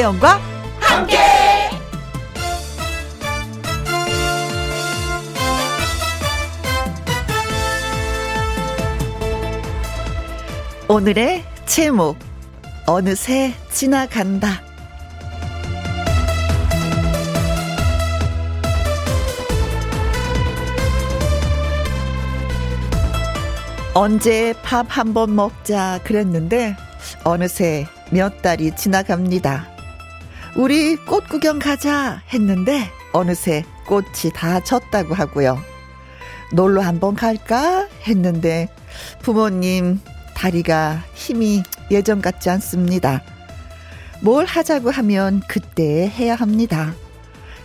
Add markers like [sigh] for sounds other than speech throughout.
김혜영과 함께. 오늘의 제목 어느새 지나간다. 언제 밥 한 번 먹자 그랬는데 어느새 몇 달이 지나갑니다. 우리 꽃 구경 가자 했는데 어느새 꽃이 다 졌다고 하고요. 놀러 한번 갈까 했는데 부모님 다리가 힘이 예전 같지 않습니다. 뭘 하자고 하면 그때 해야 합니다.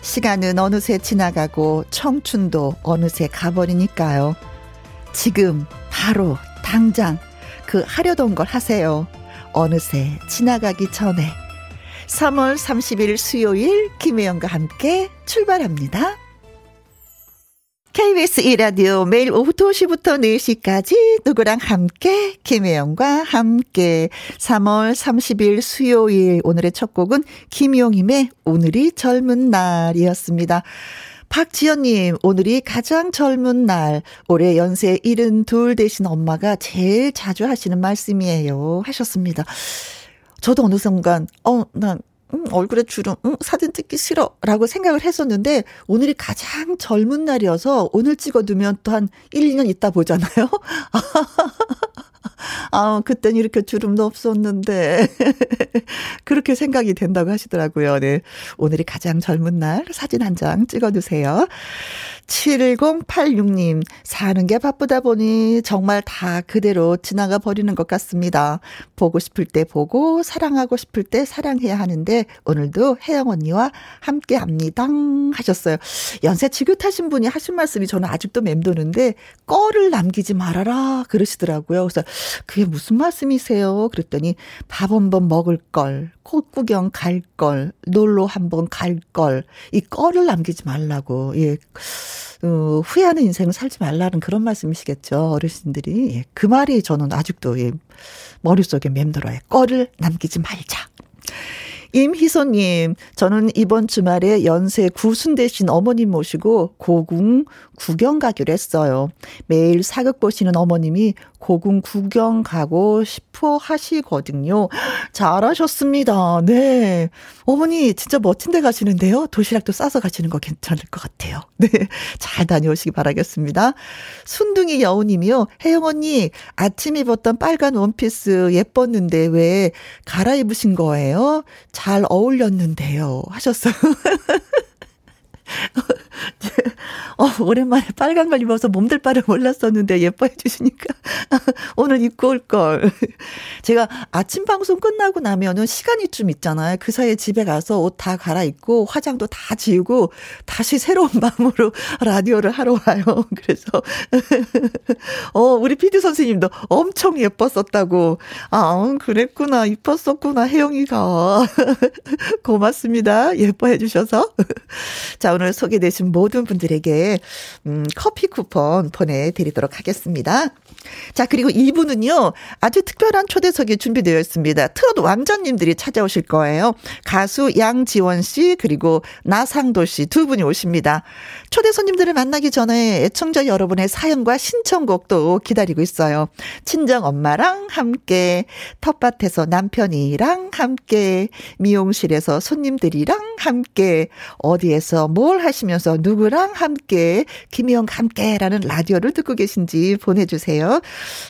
시간은 어느새 지나가고 청춘도 어느새 가버리니까요. 지금 바로 당장 그 하려던 걸 하세요. 어느새 지나가기 전에 3월 30일 수요일 김혜영과 함께 출발합니다. KBS 1라디오 매일 오후 2시부터 4시까지 누구랑 함께 김혜영과 함께 3월 30일 수요일 오늘의 첫 곡은 김용임의 오늘이 젊은 날이었습니다. 박지연님, 오늘이 가장 젊은 날, 올해 연세 72 되신 엄마가 제일 자주 하시는 말씀이에요. 하셨습니다. 저도 어느 순간, 어, 난, 음, 얼굴에 주름, 음, 사진 찍기 싫어. 라고 생각을 했었는데, 오늘이 가장 젊은 날이어서 오늘 찍어두면 또 한 1, 2년 있다 보잖아요? [laughs] 아, 그땐 이렇게 주름도 없었는데. [laughs] 그렇게 생각이 된다고 하시더라고요. 네. 오늘이 가장 젊은 날 사진 한 장 찍어주세요. 7086님, 사는 게 바쁘다 보니 정말 다 그대로 지나가 버리는 것 같습니다. 보고 싶을 때 보고, 사랑하고 싶을 때 사랑해야 하는데, 오늘도 혜영 언니와 함께 합니다. 하셨어요. 연세 지긋하신 분이 하신 말씀이 저는 아직도 맴도는데, 꺼를 남기지 말아라. 그러시더라고요. 그래서 그게 무슨 말씀이세요? 그랬더니, 밥 한 번 먹을 걸, 꽃 구경 갈 걸, 놀러 한 번 갈 걸, 이 꺼를 남기지 말라고, 예. 어, 후회하는 인생을 살지 말라는 그런 말씀이시겠죠. 어르신들이. 예, 그 말이 저는 아직도 예, 머릿속에 맴돌아요. 꺼를 남기지 말자. 임희소님, 저는 이번 주말에 연세 구순 되신 어머님 모시고 고궁 구경 가기로 했어요. 매일 사극 보시는 어머님이 고궁 구경 가고 싶어 하시거든요. 잘하셨습니다. 네. 어머니 진짜 멋진 데 가시는데요. 도시락도 싸서 가시는 거 괜찮을 것 같아요. 네. 잘 다녀오시기 바라겠습니다. 순둥이 여우님이요. 혜영 언니, 아침 입었던 빨간 원피스 예뻤는데 왜 갈아입으신 거예요? 잘 어울렸는데요. 하셨어요. [laughs] [laughs] 어, 오랜만에 빨간 걸 입어서 몸들 바를 몰랐었는데 예뻐해 주시니까 [laughs] 오늘 입고 올 걸. 제가 아침 방송 끝나고 나면은 시간이 좀 있잖아요. 그 사이에 집에 가서 옷 다 갈아입고 화장도 다 지우고 다시 새로운 [laughs] 마음으로 라디오를 하러 와요. 그래서 어, 우리 피디 선생님도 엄청 예뻤었다고. 아, 그랬구나. 이뻤었구나. 혜영이가. 고맙습니다. 예뻐해 주셔서. 자, 오늘 소개되신 모든 분들에게 음, 커피 쿠폰 보내드리도록 하겠습니다. 자, 그리고 2부는요, 아주 특별한 초대석이 준비되어 있습니다. 트롯 왕자님들이 찾아오실 거예요. 가수 양지원 씨, 그리고 나상도 씨 두 분이 오십니다. 초대 손님들을 만나기 전에 애청자 여러분의 사연과 신청곡도 기다리고 있어요. 친정 엄마랑 함께, 텃밭에서 남편이랑 함께, 미용실에서 손님들이랑 함께, 어디에서 뭘 하시면서 누구랑 함께, 김희영 함께라는 라디오를 듣고 계신지 보내주세요.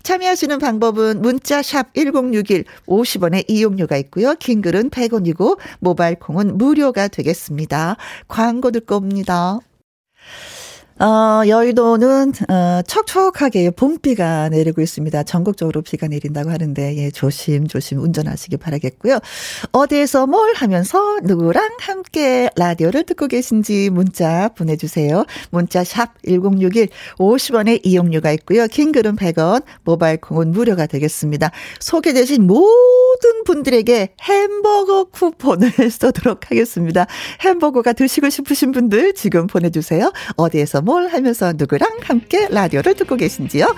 참여하시는 방법은 문자 샵 1061, 50원의 이용료가 있고요. 긴 글은 100원이고, 모바일 콩은 무료가 되겠습니다. 광고 듣고 옵니다. 어, 여의도는, 어, 척척하게 봄비가 내리고 있습니다. 전국적으로 비가 내린다고 하는데, 예, 조심 조심 운전하시기 바라겠고요. 어디에서 뭘 하면서 누구랑 함께 라디오를 듣고 계신지 문자 보내주세요. 문자 샵 1061, 50원의 이용료가 있고요. 킹글은 100원, 모바일 콩은 무료가 되겠습니다. 소개되신 모든 분들에게 햄버거 쿠폰을 [laughs] 쏘도록 하겠습니다. 햄버거가 드시고 싶으신 분들 지금 보내주세요. 어디에서 뭘 하면서 누구랑 함께 라디오를 듣고 계신지요?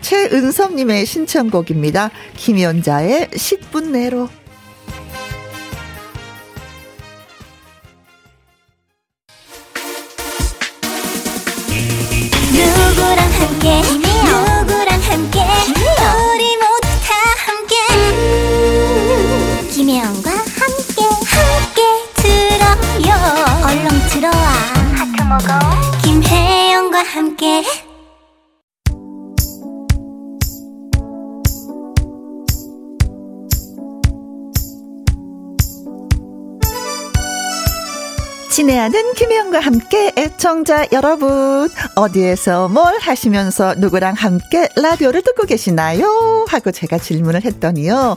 최은섭님의 신청곡입니다. 김연자의 10분 내로. 누구랑 함께 누구랑 함께 우리 모두 다 함께 김혜영 김혜영과 함께 친애하는 김혜영과 함께 애청자 여러분. 어디에서 뭘 하시면서 누구랑 함께 라디오를 듣고 계시나요? 하고 제가 질문을 했더니요.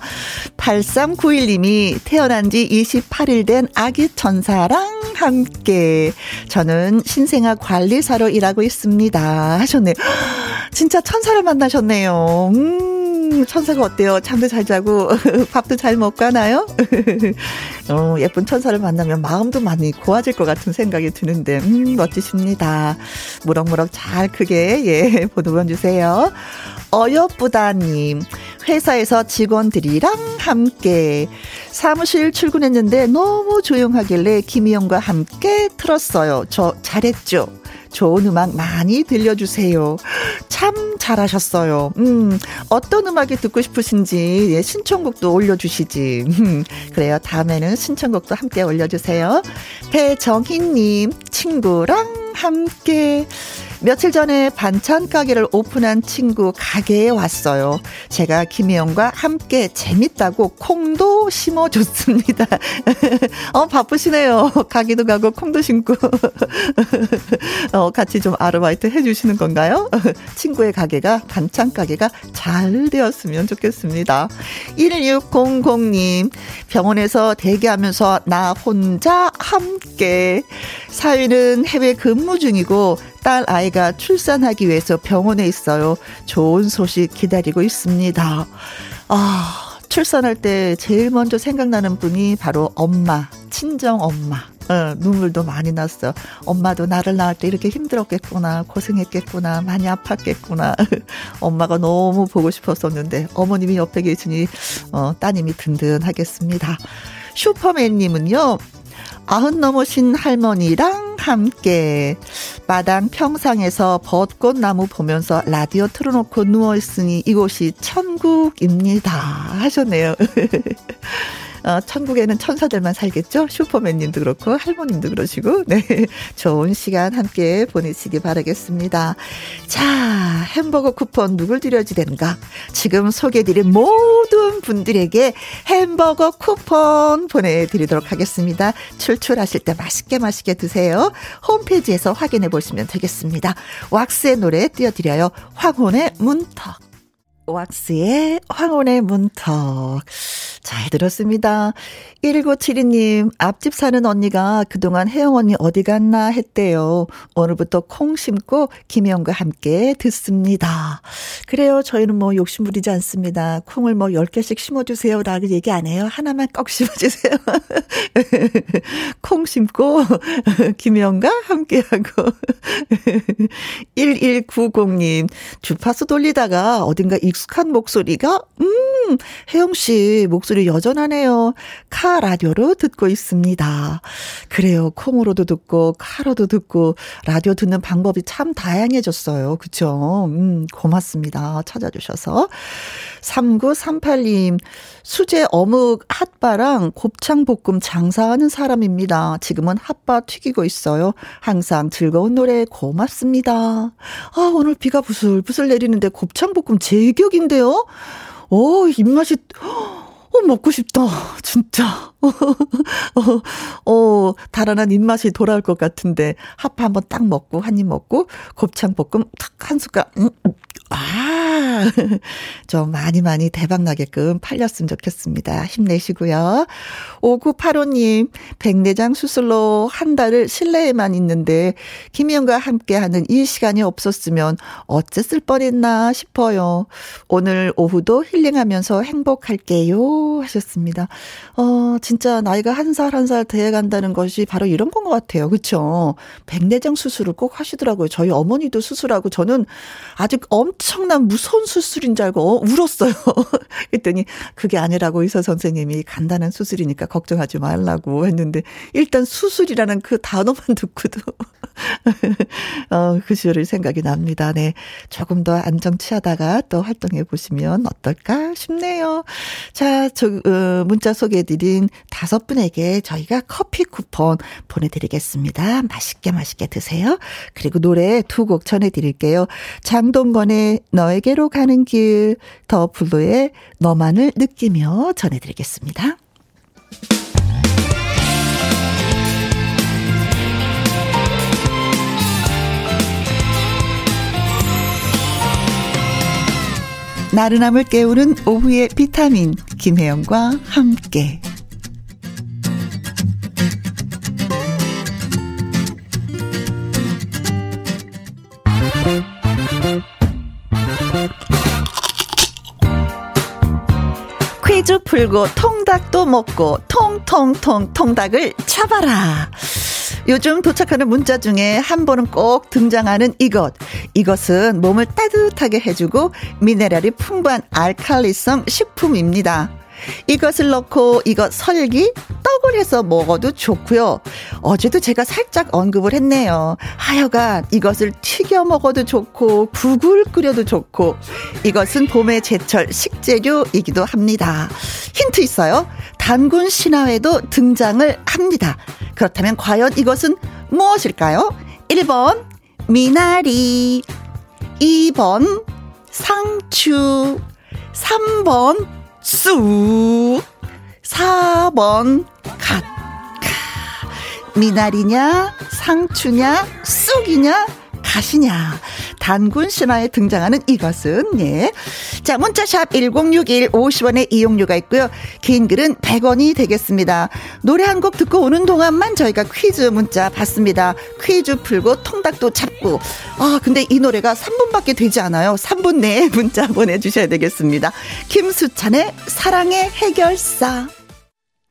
8391님이 태어난 지 28일 된 아기 천사랑 함께 저는 신생아 관리사로 일하고 있습니다. 하셨네요. [gasps] 진짜 천사를 만나셨네요. 음. 천사가 어때요? 잠도 잘 자고 [laughs] 밥도 잘 먹고 하나요? [laughs] 어, 예쁜 천사를 만나면 마음도 많이 고와질 것 같은 생각이 드는데 음, 멋지십니다. 무럭무럭 잘 크게 예 [laughs] 보내주세요. 어여쁘다님 회사에서 직원들이랑 함께 사무실 출근했는데 너무 조용하길래 김희영과 함께 틀었어요. 저 잘했죠? 좋은 음악 많이 들려주세요. 참 잘하셨어요. 음, 어떤 음악이 듣고 싶으신지, 예, 신청곡도 올려주시지. 음, 그래요. 다음에는 신청곡도 함께 올려주세요. 배정희님, 친구랑 함께. 며칠 전에 반찬 가게를 오픈한 친구 가게에 왔어요. 제가 김혜영과 함께 재밌다고 콩도 심어줬습니다. [laughs] 어, 바쁘시네요. 가기도 가고 콩도 심고. [laughs] 어, 같이 좀 아르바이트 해주시는 건가요? [laughs] 친구의 가게가, 반찬 가게가 잘 되었으면 좋겠습니다. 1600님, 병원에서 대기하면서 나 혼자 함께. 사위는 해외 근무 중이고, 딸 아이가 출산하기 위해서 병원에 있어요. 좋은 소식 기다리고 있습니다. 아, 출산할 때 제일 먼저 생각나는 분이 바로 엄마, 친정 엄마. 어, 눈물도 많이 났어. 엄마도 나를 낳을 때 이렇게 힘들었겠구나, 고생했겠구나, 많이 아팠겠구나. [laughs] 엄마가 너무 보고 싶었었는데 어머님이 옆에 계시니 어, 따님이 든든하겠습니다. 슈퍼맨님은요. 아흔 넘으신 할머니랑 함께 마당 평상에서 벚꽃나무 보면서 라디오 틀어놓고 누워있으니 이곳이 천국입니다 하셨네요. [laughs] 어, 천국에는 천사들만 살겠죠? 슈퍼맨님도 그렇고, 할머님도 그러시고, 네. [laughs] 좋은 시간 함께 보내시기 바라겠습니다. 자, 햄버거 쿠폰 누굴 드려야지 되는가? 지금 소개해드린 모든 분들에게 햄버거 쿠폰 보내드리도록 하겠습니다. 출출하실 때 맛있게 맛있게 드세요. 홈페이지에서 확인해 보시면 되겠습니다. 왁스의 노래 띄워드려요. 황혼의 문턱. 왁스의 황혼의 문턱. 잘 들었습니다. 1972님, 앞집 사는 언니가 그동안 혜영 언니 어디 갔나 했대요. 오늘부터 콩 심고 김혜영과 함께 듣습니다. 그래요. 저희는 뭐 욕심 부리지 않습니다. 콩을 뭐 10개씩 심어주세요. 라고 얘기 안 해요. 하나만 꼭 심어주세요. [laughs] 콩 심고 김혜영과 함께하고 [laughs] 1190님, 주파수 돌리다가 어딘가 익 숙한 목소리가, 음, 혜영 씨 목소리 여전하네요. 카 라디오로 듣고 있습니다. 그래요. 콩으로도 듣고, 카로도 듣고, 라디오 듣는 방법이 참 다양해졌어요. 그쵸? 음, 고맙습니다. 찾아주셔서. 3938님, 수제 어묵 핫바랑 곱창 볶음 장사하는 사람입니다. 지금은 핫바 튀기고 있어요. 항상 즐거운 노래 고맙습니다. 아, 오늘 비가 부슬부슬 내리는데 곱창 볶음 제 격인데요? 오, 입맛이, 어, 먹고 싶다. 진짜. 어, [laughs] 어, 달아난 입맛이 돌아올 것 같은데, 핫바 한번 딱 먹고, 한 입 먹고, 곱창 볶음 탁 한 숟갈, 음, 음. 아, [laughs] 좀 많이 많이 대박 나게끔 팔렸으면 좋겠습니다. 힘내시고요. 5985님, 백내장 수술로 한 달을 실내에만 있는데, 김희영과 함께 하는 이 시간이 없었으면 어쨌을 뻔했나 싶어요. 오늘 오후도 힐링하면서 행복할게요. 하셨습니다. 어, 진짜 나이가 한 살 한살 돼간다는 것이 바로 이런 건 것 같아요. 그쵸? 백내장 수술을 꼭 하시더라고요. 저희 어머니도 수술하고 저는 아직 엄청난 무서운 수술인 줄 알고 어, 울었어요. [laughs] 그랬더니 그게 아니라고 의사 선생님이 간단한 수술이니까 걱정하지 말라고 했는데 일단 수술이라는 그 단어만 [laughs] 듣고도 어, 그 시절이 생각이 납니다. 네. 조금 더 안정 취하다가 또 활동해 보시면 어떨까 싶네요. 자, 저, 어, 문자 소개해드린 다섯 분에게 저희가 커피 쿠폰 보내드리겠습니다. 맛있게 맛있게 드세요. 그리고 노래 두 곡 전해드릴게요. 장동건의 너에게로 가는 길, 더 블루의 너만을 느끼며 전해드리겠습니다. 나른함을 깨우는 오후의 비타민 김혜영과 함께 퀴즈 풀고 통닭도 먹고 통통통 통닭을 잡아라. 요즘 도착하는 문자 중에 한 번은 꼭 등장하는 이것. 이것은 몸을 따뜻하게 해주고 미네랄이 풍부한 알칼리성 식품입니다. 이것을 넣고 이것 설기 떡을 해서 먹어도 좋고요. 어제도 제가 살짝 언급을 했네요. 하여간 이것을 튀겨 먹어도 좋고 국을 끓여도 좋고 이것은 봄의 제철 식재료이기도 합니다. 힌트 있어요. 단군 신화에도 등장을 합니다. 그렇다면 과연 이것은 무엇일까요? 1번 미나리 2번 상추 3번 쑥 4번 갓 미나리냐 상추냐 쑥이냐 가시냐 단군 신화에 등장하는 이것은 예. 자 문자샵 1061 50원의 이용료가 있고요. 긴 글은 100원이 되겠습니다. 노래 한 곡 듣고 오는 동안만 저희가 퀴즈 문자 받습니다. 퀴즈 풀고 통닭도 잡고 아 근데 이 노래가 3분밖에 되지 않아요. 3분 내에 [laughs] 문자 보내주셔야 되겠습니다. 김수찬의 사랑의 해결사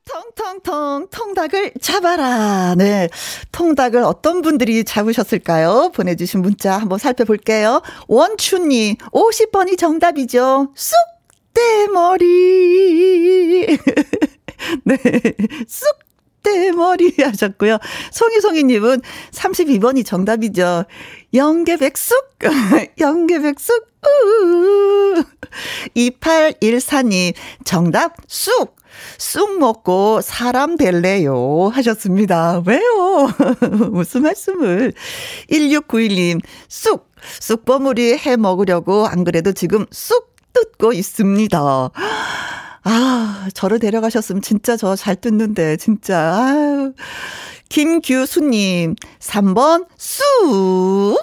통통통 통닭을 잡아라. 네. 통닭을 어떤 분들이 잡으셨을까요? 보내주신 문자 한번 살펴볼게요. 원춘님, 50번이 정답이죠. 쑥대머리. [laughs] 네. 쑥 대머리 하셨고요. 송이송이님은 32번이 정답이죠. 영계백숙, [laughs] 영계백숙, 우 2814님, 정답, 쑥. 쑥 먹고 사람 될래요 하셨습니다. 왜요? [laughs] 무슨 말씀을. 1691님, 쑥, 쑥버무리 해 먹으려고 안 그래도 지금 쑥 뜯고 있습니다. 아, 저를 데려가셨으면 진짜 저 잘 뜯는데, 진짜. 아유. 김규수님, 3번, 쑥.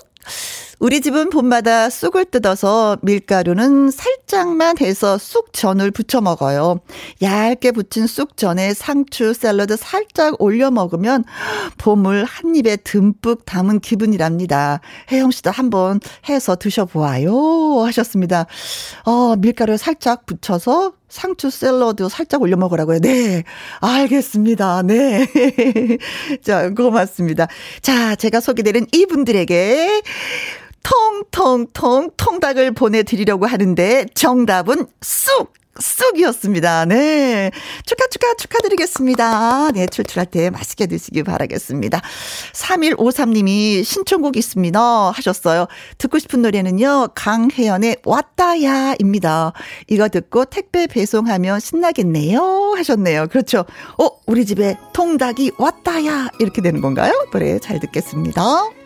우리 집은 봄마다 쑥을 뜯어서 밀가루는 살짝만 해서 쑥전을 부쳐 먹어요. 얇게 부친 쑥전에 상추 샐러드 살짝 올려 먹으면 봄을 한 입에 듬뿍 담은 기분이랍니다. 혜영 씨도 한번 해서 드셔보아요. 하셨습니다. 어, 밀가루 살짝 붙여서 상추 샐러드 살짝 올려 먹으라고요. 네. 알겠습니다. 네. [laughs] 자, 고맙습니다. 자, 제가 소개드린 이분들에게 통통통 통닭을 보내드리려고 하는데 정답은 쑥! 쑥이었습니다. 네. 축하, 축하, 축하드리겠습니다. 네, 출출할 때 맛있게 드시기 바라겠습니다. 3153님이 신청곡 있습니다. 하셨어요. 듣고 싶은 노래는요, 강혜연의 왔다야 입니다. 이거 듣고 택배 배송하면 신나겠네요. 하셨네요. 그렇죠. 어, 우리 집에 통닭이 왔다야. 이렇게 되는 건가요? 노래 잘 듣겠습니다.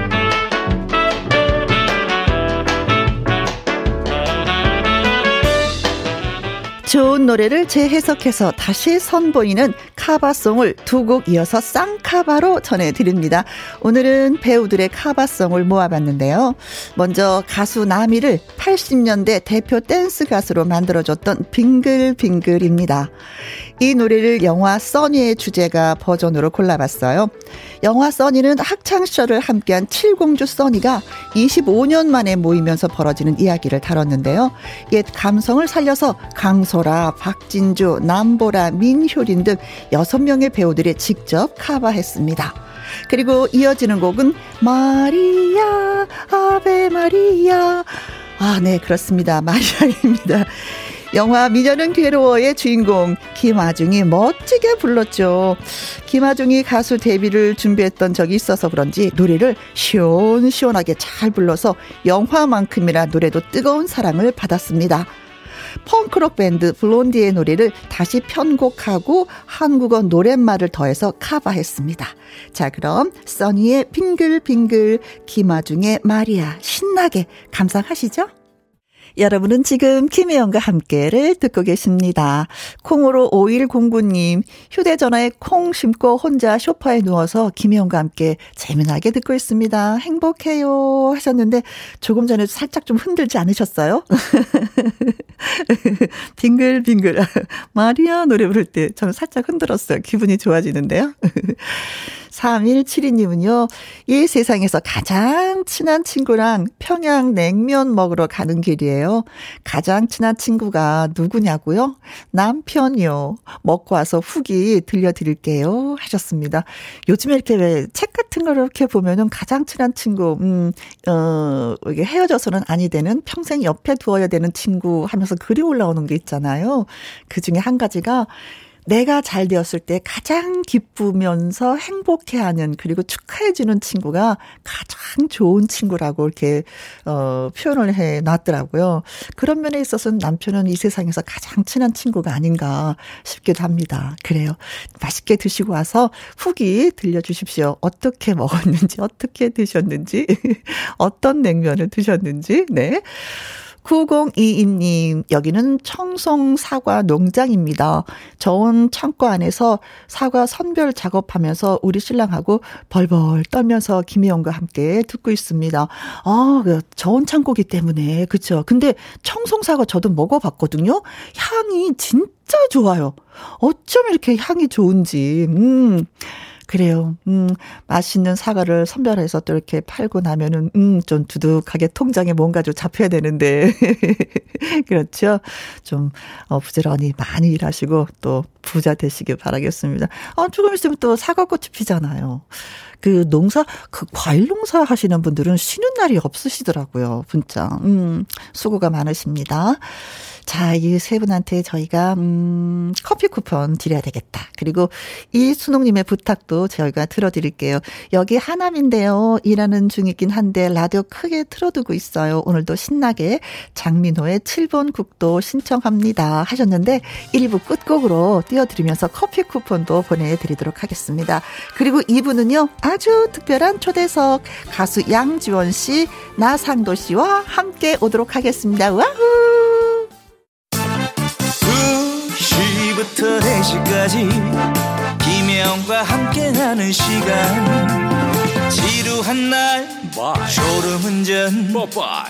좋은 노래를 재해석해서 다시 선보이는 카바송을 두 곡 이어서 쌍카바로 전해드립니다. 오늘은 배우들의 카바송을 모아봤는데요. 먼저 가수 나미를 80년대 대표 댄스 가수로 만들어줬던 빙글빙글입니다. 이 노래를 영화 써니의 주제가 버전으로 골라봤어요. 영화 써니는 학창시절을 함께한 칠공주 써니가 25년 만에 모이면서 벌어지는 이야기를 다뤘는데요. 옛 감성을 살려서 강소라, 박진주, 남보라, 민효린 등 6명의 배우들이 직접 카바했습니다. 그리고 이어지는 곡은 마리아, 아베 마리아. 아, 네, 그렇습니다. 마리아입니다. 영화 미녀는 괴로워의 주인공 김아중이 멋지게 불렀죠. 김아중이 가수 데뷔를 준비했던 적이 있어서 그런지 노래를 시원시원하게 잘 불러서 영화만큼이나 노래도 뜨거운 사랑을 받았습니다. 펑크록 밴드 블론디의 노래를 다시 편곡하고 한국어 노랫말을 더해서 카바했습니다. 자, 그럼 써니의 빙글빙글, 김아중의 마리아 신나게 감상하시죠? 여러분은 지금 김혜영과 함께를 듣고 계십니다. 콩으로 5109님, 휴대전화에 콩 심고 혼자 쇼파에 누워서 김혜영과 함께 재미나게 듣고 있습니다. 행복해요. 하셨는데 조금 전에 살짝 좀 흔들지 않으셨어요? [laughs] 빙글빙글. [laughs] 마리아 노래 부를 때 저는 살짝 흔들었어요. 기분이 좋아지는데요. [laughs] 3172님은요, 이 세상에서 가장 친한 친구랑 평양 냉면 먹으러 가는 길이에요. 가장 친한 친구가 누구냐고요? 남편이요. 먹고 와서 후기 들려드릴게요. 하셨습니다. 요즘에 이렇게 왜 책 같은 걸 이렇게 보면은 가장 친한 친구, 음, 어, 이게 헤어져서는 아니 되는 평생 옆에 두어야 되는 친구 하면서 글이 올라오는 게 있잖아요. 그 중에 한 가지가 내가 잘 되었을 때 가장 기쁘면서 행복해하는 그리고 축하해주는 친구가 가장 좋은 친구라고 이렇게 어 표현을 해 놨더라고요. 그런 면에 있어서는 남편은 이 세상에서 가장 친한 친구가 아닌가 싶기도 합니다. 그래요. 맛있게 드시고 와서 후기 들려주십시오. 어떻게 먹었는지, 어떻게 드셨는지, [laughs] 어떤 냉면을 드셨는지, 네. 9022님, 여기는 청송 사과 농장입니다. 저온 창고 안에서 사과 선별 작업하면서 우리 신랑하고 벌벌 떨면서 김혜영과 함께 듣고 있습니다. 아, 그 저온 창고기 때문에, 그쵸. 근데 청송 사과 저도 먹어봤거든요. 향이 진짜 좋아요. 어쩜 이렇게 향이 좋은지, 음. 그래요. 음, 맛있는 사과를 선별해서 또 이렇게 팔고 나면은, 음, 좀 두둑하게 통장에 뭔가 좀 잡혀야 되는데. [laughs] 그렇죠. 좀, 어, 부지런히 많이 일하시고 또 부자 되시길 바라겠습니다. 어, 조금 있으면 또 사과꽃이 피잖아요. 그 농사, 그 과일 농사 하시는 분들은 쉬는 날이 없으시더라고요. 진짜. 음, 수고가 많으십니다. 자, 이 세 분한테 저희가, 음, 커피 쿠폰 드려야 되겠다. 그리고 이 수농님의 부탁도 저희가 들어드릴게요. 여기 하남인데요. 일하는 중이긴 한데 라디오 크게 틀어두고 있어요. 오늘도 신나게 장민호의 7번 국도 신청합니다. 하셨는데 1부 끝곡으로 띄워드리면서 커피 쿠폰도 보내드리도록 하겠습니다. 그리고 2부는요. 아주 특별한 초대석 가수 양지원 씨, 나상도 씨와 함께 오도록 하겠습니다. 와후! 2시부터 4시까지 김혜영과 함께하는 시간 지루한 날 졸음운전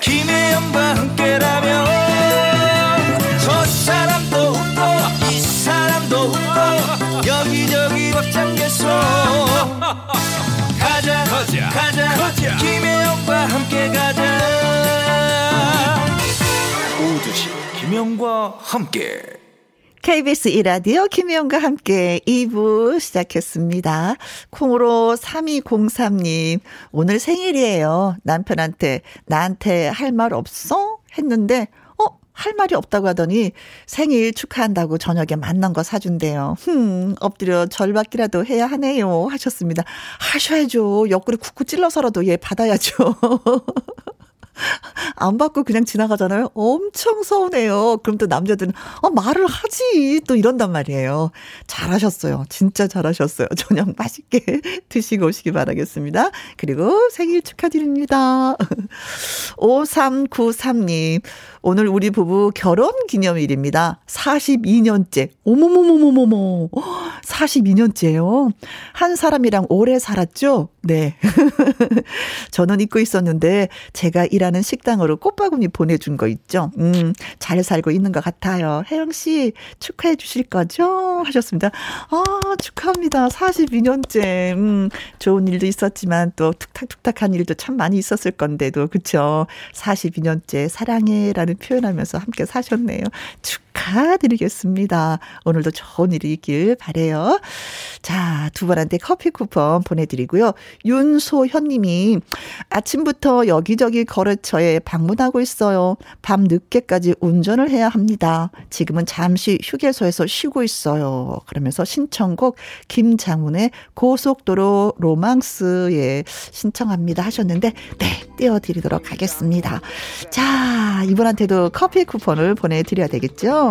김혜영과 함께라면 저 사람도 도 웃고 여기저기 벅장개소 가자 가자 가자, 가자. 김혜영과 함께 가자 오두시 김혜영과 함께 KBS 이라디오 김혜영과 함께 2부 시작했습니다. 콩으로 3203님, 오늘 생일이에요. 남편한테, 나한테 할 말 없어? 했는데, 어? 할 말이 없다고 하더니 생일 축하한다고 저녁에 만난 거 사준대요. 흠, 엎드려 절받기라도 해야 하네요. 하셨습니다. 하셔야죠. 옆구리 쿡쿡 찔러서라도 얘 받아야죠. [laughs] 안 받고 그냥 지나가잖아요. 엄청 서운해요. 그럼 또 남자들은 어 말을 하지 또 이런단 말이에요. 잘하셨어요. 진짜 잘하셨어요. [laughs] 저녁 맛있게 드시고 오시기 바라겠습니다. 그리고 생일 축하드립니다. [laughs] 5393님 오늘 우리 부부 결혼 기념일입니다. 42년째. 어머머머머머머. 42년째요. 한 사람이랑 오래 살았죠? 네. [laughs] 저는 잊고 있었는데 제가 일하는 식당으로 꽃바구니 보내준 거 있죠? 음, 잘 살고 있는 것 같아요. 혜영 씨 축하해 주실 거죠? 하셨습니다. 아, 축하합니다. 42년째. 음, 좋은 일도 있었지만 또 툭탁툭탁한 일도 참 많이 있었을 건데도, 그쵸? 42년째 사랑해라는 표현하면서 함께 사셨네요. 축 하드리겠습니다. 오늘도 좋은 일이 있길 바래요. 자, 두 분한테 커피 쿠폰 보내드리고요. 윤소현 님이 아침부터 여기저기 거래처에 방문하고 있어요. 밤 늦게까지 운전을 해야 합니다. 지금은 잠시 휴게소에서 쉬고 있어요. 그러면서 신청곡 김장훈의 고속도로 로망스에 신청합니다 하셨는데 네, 띄워드리도록 하겠습니다. 자, 이분한테도 커피 쿠폰을 보내드려야 되겠죠?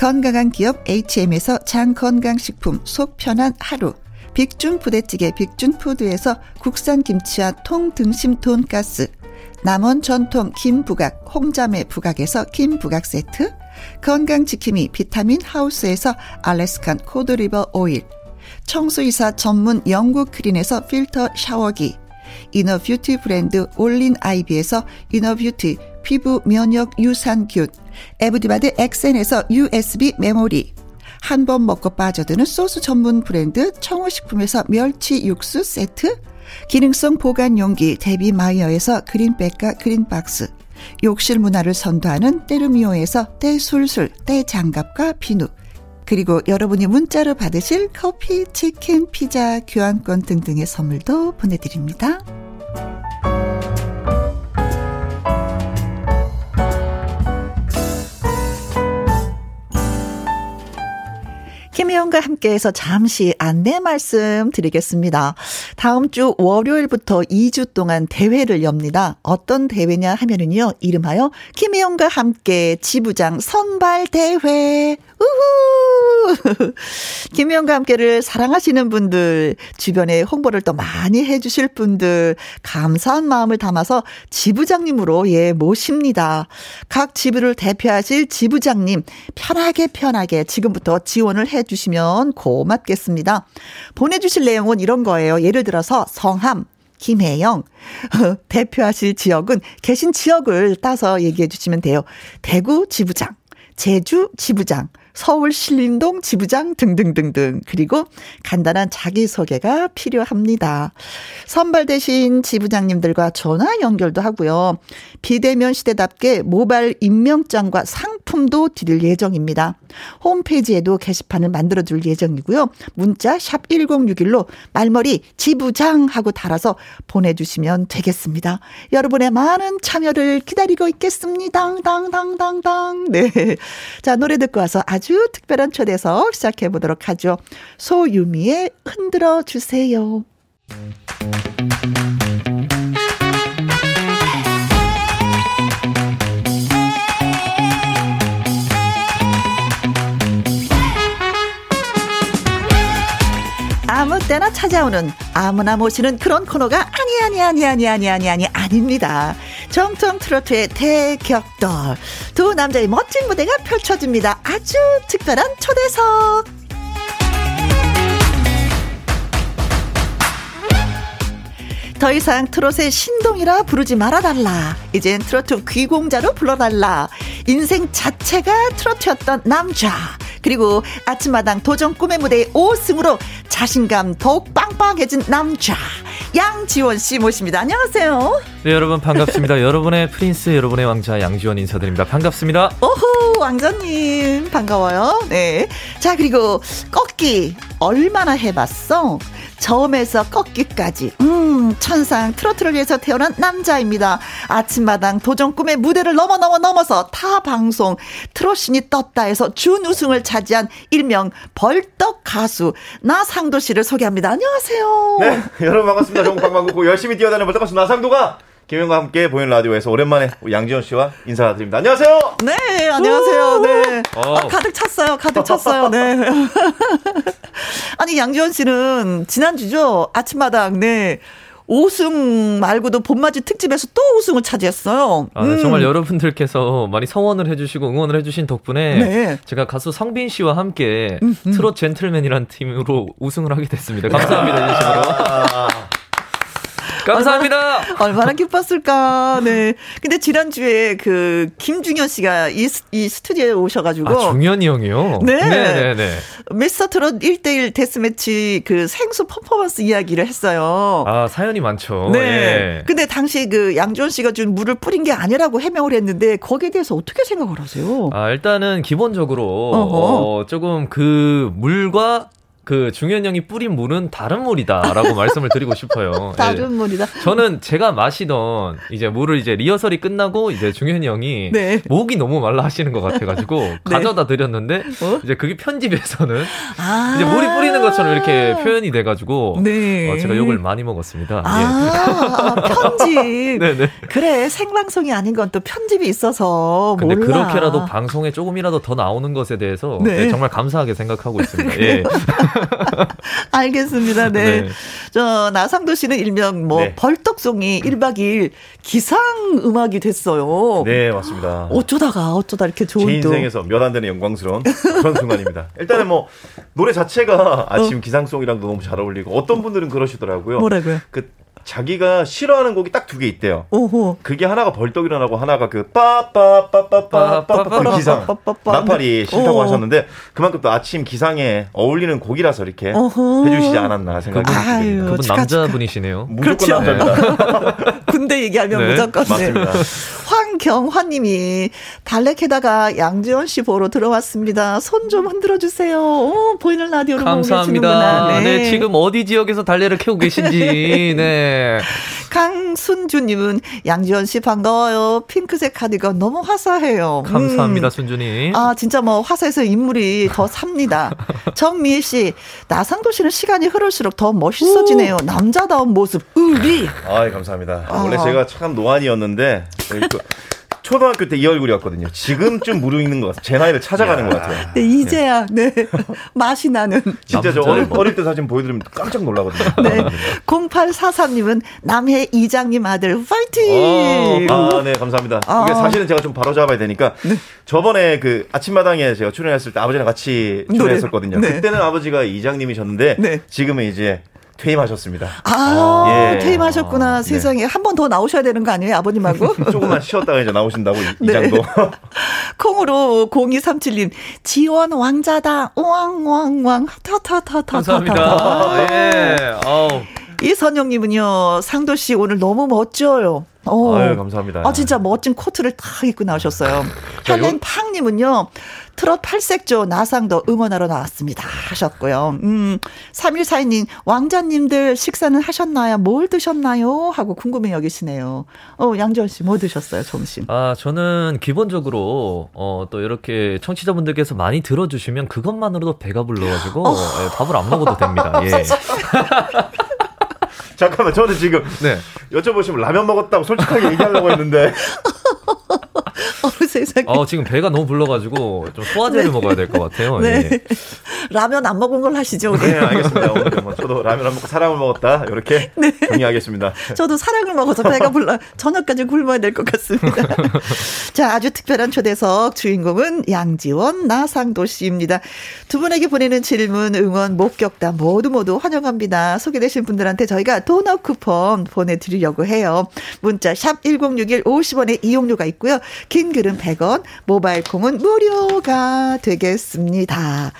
건강한 기업 HM에서 장 건강식품 속 편한 하루, 빅준 부대찌개 빅준 푸드에서 국산 김치와 통 등심 돈가스, 남원 전통 김부각 홍자매 부각에서 김부각 세트. 건강지킴이 비타민 하우스에서 Alaskan cod liver oil. 청소이사 전문 영국 크린에서 필터 샤워기. inner beauty 브랜드 올린 아이비에서 inner beauty 피부 면역 유산균 에브디바드 엑센에서 USB 메모리. 한 번 먹고 빠져드는 소스 전문 브랜드 청호식품에서 멸치 육수 세트. 기능성 보관 용기 데비 마이어에서 그린백과 그린박스. 욕실 문화를 선도하는 때르미오에서 때술술 때장갑과 비누. 그리고 여러분이 문자로 받으실 커피, 치킨, 피자, 교환권 등등의 선물도 보내드립니다. 함께해서 잠시 안내 말씀 드리겠습니다. 다음 주 월요일부터 2주 동안 대회를 엽니다. 어떤 대회냐 하면은요, 이름하여 김혜영과 함께 지부장 선발 대회. 우후! [laughs] 김혜영과 함께를 사랑하시는 분들, 주변에 홍보를 또 많이 해주실 분들, 감사한 마음을 담아서 지부장님으로 예, 모십니다. 각 지부를 대표하실 지부장님, 편하게 편하게 지금부터 지원을 해 주시면 고맙겠습니다. 보내주실 내용은 이런 거예요. 예를 들어서 성함, 김혜영. [laughs] 대표하실 지역은 계신 지역을 따서 얘기해 주시면 돼요. 대구 지부장, 제주 지부장, 서울 신림동 지부장 등등등등. 그리고 간단한 자기소개가 필요합니다. 선발되신 지부장님들과 전화 연결도 하고요. 비대면 시대답게 모바일 임명장과 상품도 드릴 예정입니다. 홈페이지에도 게시판을 만들어 줄 예정이고요. 문자 샵 1061로 말머리 지부장 하고 달아서 보내 주시면 되겠습니다. 여러분의 많은 참여를 기다리고 있겠습니다. 당당당당당. 네. 자, 노래 듣고 와서 아주 특별한 초대석 시작해 보도록 하죠. 소유미의 흔들어 주세요. 아무 때나 찾아오는 아무나 모시는 그런 코너가 아니 아니 아니 아니 아니 아니 아니 아닙니다. 정통 트로트의 대격돌 두 남자의 멋진 무대가 펼쳐집니다. 아주 특별한 초대석. 더 이상 트롯의 신동이라 부르지 말아달라. 이젠 트로트 귀공자로 불러달라. 인생 자체가 트로트였던 남자. 그리고 아침마당 도전 꿈의 무대 5승으로 자신감 더욱 빵빵해진 남자. 양지원 씨 모십니다. 안녕하세요. 네, 여러분 반갑습니다. [laughs] 여러분의 프린스, 여러분의 왕자 양지원 인사드립니다. 반갑습니다. 오호, 왕자님, 반가워요. 네. 자, 그리고 꺾기, 얼마나 해봤어? 처음에서 꺾기까지. 음, 천상 트로트를 위해서 태어난 남자입니다. 아침마당 도전 꿈의 무대를 넘어 넘어 넘어서 타 방송 트롯신이 떴다 해서 준우승을 차지한 일명 벌떡 가수 나상도 씨를 소개합니다. 안녕하세요. 네, 여러분 반갑습니다. 정국 방방국고 열심히 뛰어다니는 벌떡 가수 나상도가 김영과 함께 보이는 라디오에서 오랜만에 양지원 씨와 인사드립니다. 안녕하세요. 네, 안녕하세요. 네. 어. 아, 가득 찼어요. 가득 찼어요. 네. [laughs] 아니, 양지원 씨는 지난주죠? 아침마당, 네. 5승 말고도 봄맞이 특집에서 또 우승을 차지했어요. 아, 네, 음. 정말 여러분들께서 많이 성원을 해주시고 응원을 해주신 덕분에 네. 제가 가수 성빈 씨와 함께 트롯 젠틀맨이라는 팀으로 우승을 하게 됐습니다. 감사합니다, 진심으로. [laughs] 감사합니다. 얼마나 기뻤을까. 네. 근데 지난주에 그 김중현 씨가 이, 스- 이 스튜디오에 오셔가지고. 아, 중현이 형이요? 네. 네네네. 미스터 트롯 1대1 데스매치 그 생수 퍼포먼스 이야기를 했어요. 아, 사연이 많죠. 네. 예. 근데 당시 그 양지원 씨가 준 물을 뿌린 게 아니라고 해명을 했는데 거기에 대해서 어떻게 생각을 하세요? 아, 일단은 기본적으로, 어허. 어, 조금 그 물과 그 중현 형이 뿌린 물은 다른 물이다라고 말씀을 드리고 싶어요. [laughs] 예. 다른 물이다. 저는 제가 마시던 이제 물을 이제 리허설이 끝나고 이제 중현이 형이 네. 목이 너무 말라 하시는 것 같아가지고 [laughs] 가져다 드렸는데 어? 이제 그게 편집에서는 아. 이제 물이 뿌리는 것처럼 이렇게 표현이 돼가지고 네. 어, 제가 욕을 많이 먹었습니다. 아, 편집. 예. [laughs] 네네. 그래, 생방송이 아닌 건 또 편집이 있어서 근데 몰라. 그렇게라도 방송에 조금이라도 더 나오는 것에 대해서 네. 네, 정말 감사하게 생각하고 있습니다. 예. [laughs] 알겠습니다. 네. 네. 저 나상도 씨는 일명 뭐 네. 벌떡송이 1박 2일 기상 음악이 됐어요. 네, 맞습니다. 어쩌다가 어쩌다 이렇게 좋은 제또 인생에서 몇 안 되는 영광스러운 그런 순간입니다. 일단은 뭐 노래 자체가 아침 기상송이랑도 너무 잘 어울리고 어떤 분들은 그러시더라고요. 뭐라고요? 그 자기가 싫어하는 곡이 딱 두 개 있대요. 오호. 그게 하나가 벌떡이라고 하나가 그 빠빠빠빠빠빠빠 그 기상 빠빠빠빠. 나팔이 싫다고 어. 하셨는데 그만큼 또 아침 기상에 어울리는 곡이라서 이렇게 어허. 해주시지 않았나 생각이 듭니다. 그분 남자분이시네요. 무조건 그렇죠. 남자입니다. 군대 얘기하면 네, 무조건 네. 맞습니다. 황경화님이 달래캐다가 양지원 씨 보러 들어왔습니다. 손 좀 흔들어 주세요. 오, 보이는 라디오로 감사합니다. 계시는구나. 네. 지금 어디 지역에서 달래를 캐고 계신지. 네. [laughs] 강순주님은 양지원 씨 반가워요. 핑크색 카디건 너무 화사해요. 음. 감사합니다, 순준이. 아, 진짜 뭐 화사해서 인물이 더 삽니다. [laughs] 정미애 씨, 나상도 씨는 시간이 흐를수록 더 멋있어지네요. 남자다운 모습, 의리. 아, 감사합니다. 아. 원래 제가 참 노안이었는데 그 초등학교 때 이 얼굴이었거든요. 지금쯤 무르익는 것 같아요. 제 나이를 찾아가는 것 같아요. 네, 이제야, 네. [laughs] 맛이 나는. 진짜 저. 어릴, 어릴 때 사진 보여드리면 깜짝 놀라거든요. 네. 0843님은 남해 이장님 아들, 파이팅! 아, 네, 감사합니다. 아. 이게 사실은 제가 좀 바로 잡아야 되니까 저번에 그 아침마당에 제가 출연했을 때 아버지랑 같이 출연했었거든요. 네. 그때는 아버지가 이장님이셨는데 네. 지금은 이제 퇴임하셨습니다. 아, 예. 퇴임하셨구나. 아, 세상에. 한번 더 나오셔야 되는 거 아니에요, 아버님하고? [laughs] 조금만 쉬었다가 이제 나오신다고 이- 네. 이장도. [laughs] 콩으로 0237님, 지원 왕자다. 왕왕왕. 타타타타. 감사합니다. 예. 아우. 이선영님은요, 상도 씨 오늘 너무 멋져요. 어. 아유, 감사합니다. 아, 진짜 멋진 코트를 다 입고 나오셨어요. 자, 요- 헬렌팡님은요, 트롯 팔색조 나상도 응원하러 나왔습니다. 하셨고요. 음, 3142님, 왕자님들 식사는 하셨나요? 뭘 드셨나요? 하고 궁금해 여기시네요. 어, 양지원 씨, 뭐 드셨어요, 점심? 아, 저는 기본적으로, 어, 또 이렇게 청취자분들께서 많이 들어주시면 그것만으로도 배가 불러가지고, 어. 예, 밥을 안 먹어도 됩니다. 예. [laughs] 잠깐만, 저는 지금 네. 여쭤보시면 라면 먹었다고 솔직하게 얘기하려고 했는데. [laughs] [laughs] 어, 세상에. 어, 지금 배가 너무 불러가지고, 좀 소화제를 먹어야 될 것 같아요. 네. 예. 라면 안 먹은 걸 하시죠? 네, 알겠습니다. 오늘 뭐 저도 라면 안 먹고 사랑을 먹었다. 이렇게 [laughs] 네. 정리하겠습니다. 저도 사랑을 먹어서 배가 [laughs] 불러 저녁까지 굶어야 될 것 같습니다. 자, 아주 특별한 초대석 주인공은 양지원 나상도 씨입니다. 두 분에게 보내는 질문, 응원, 목격담 모두 모두 환영합니다. 소개되신 분들한테 저희가 도넛 쿠폰 보내드리려고 해요. 문자 샵 1061 50원의 이용료가 있고요. 긴 글은 100원, 모바일 콩은 무료가 되겠습니다.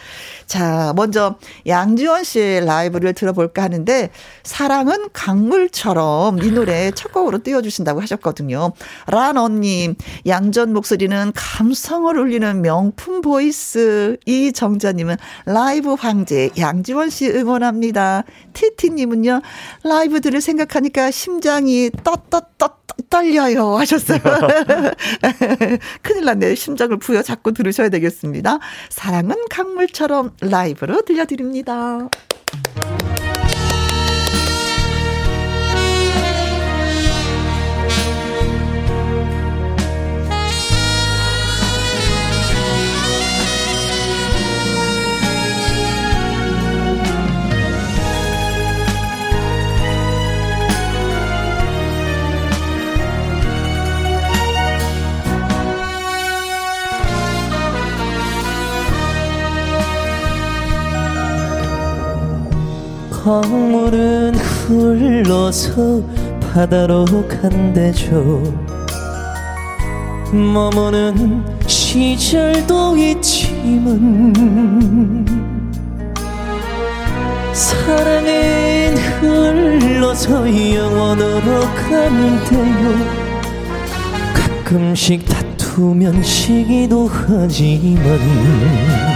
자, 먼저 양지원 씨의 라이브를 들어볼까 하는데 사랑은 강물처럼 이 노래 첫 곡으로 띄워주신다고 하셨거든요. 란언님, 양전 목소리는 감성을 울리는 명품 voice. 이정자님은 라이브 황제 양지원 씨 응원합니다. 티티님은요, 라이브 들을 생각하니까 심장이 떳떳떳 떨려요 하셨어요. [laughs] 큰일 났네요. 심장을 부여잡고 들으셔야 되겠습니다. 사랑은 강물처럼 라이브로 들려드립니다. 강물은 흘러서 바다로 간대죠. 머무는 시절도 있지만 사랑은 흘러서 영원으로 간대요. 가끔씩 다투면 시기도 하지만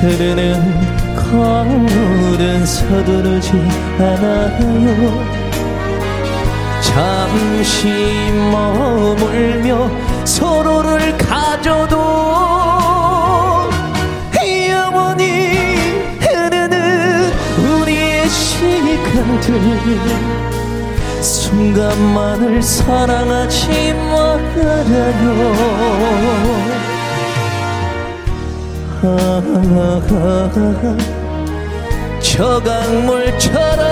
흐르는 강물은 서두르지 않아요. 잠시 머물며 서로를 가져도 영원히 흐르는 우리의 시간들. 순간만을 사랑하지 말아요 저 강물처럼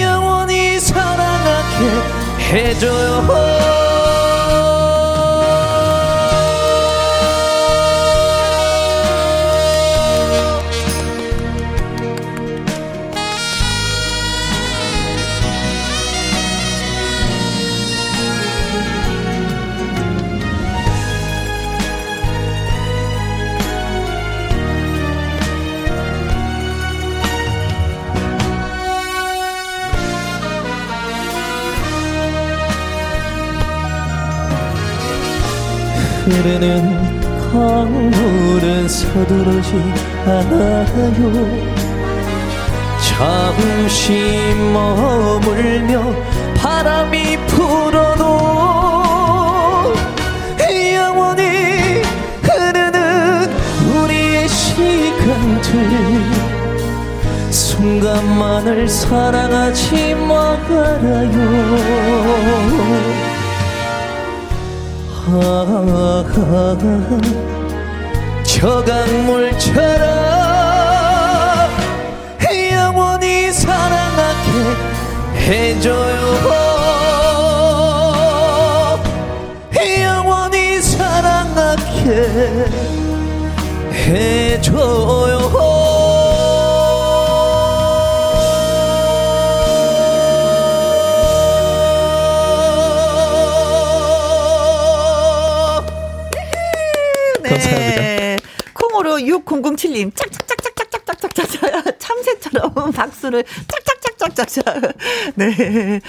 영원히 사랑하게 해줘요 흐르는 강물은 서두르지 않아요. 잠시 머물며 바람이 불어도 영원히 흐르는 우리의 시간들. 순간만을 사랑하지 말아요 저 강물처럼 영원히 사랑하게 해줘요. 영원히 사랑하게 해줘요 6007님, 짝짝짝짝짝짝짝짝짝, [laughs] 참새처럼 [laughs] 박수를 짝짝짝짝짝짝. [laughs] 네.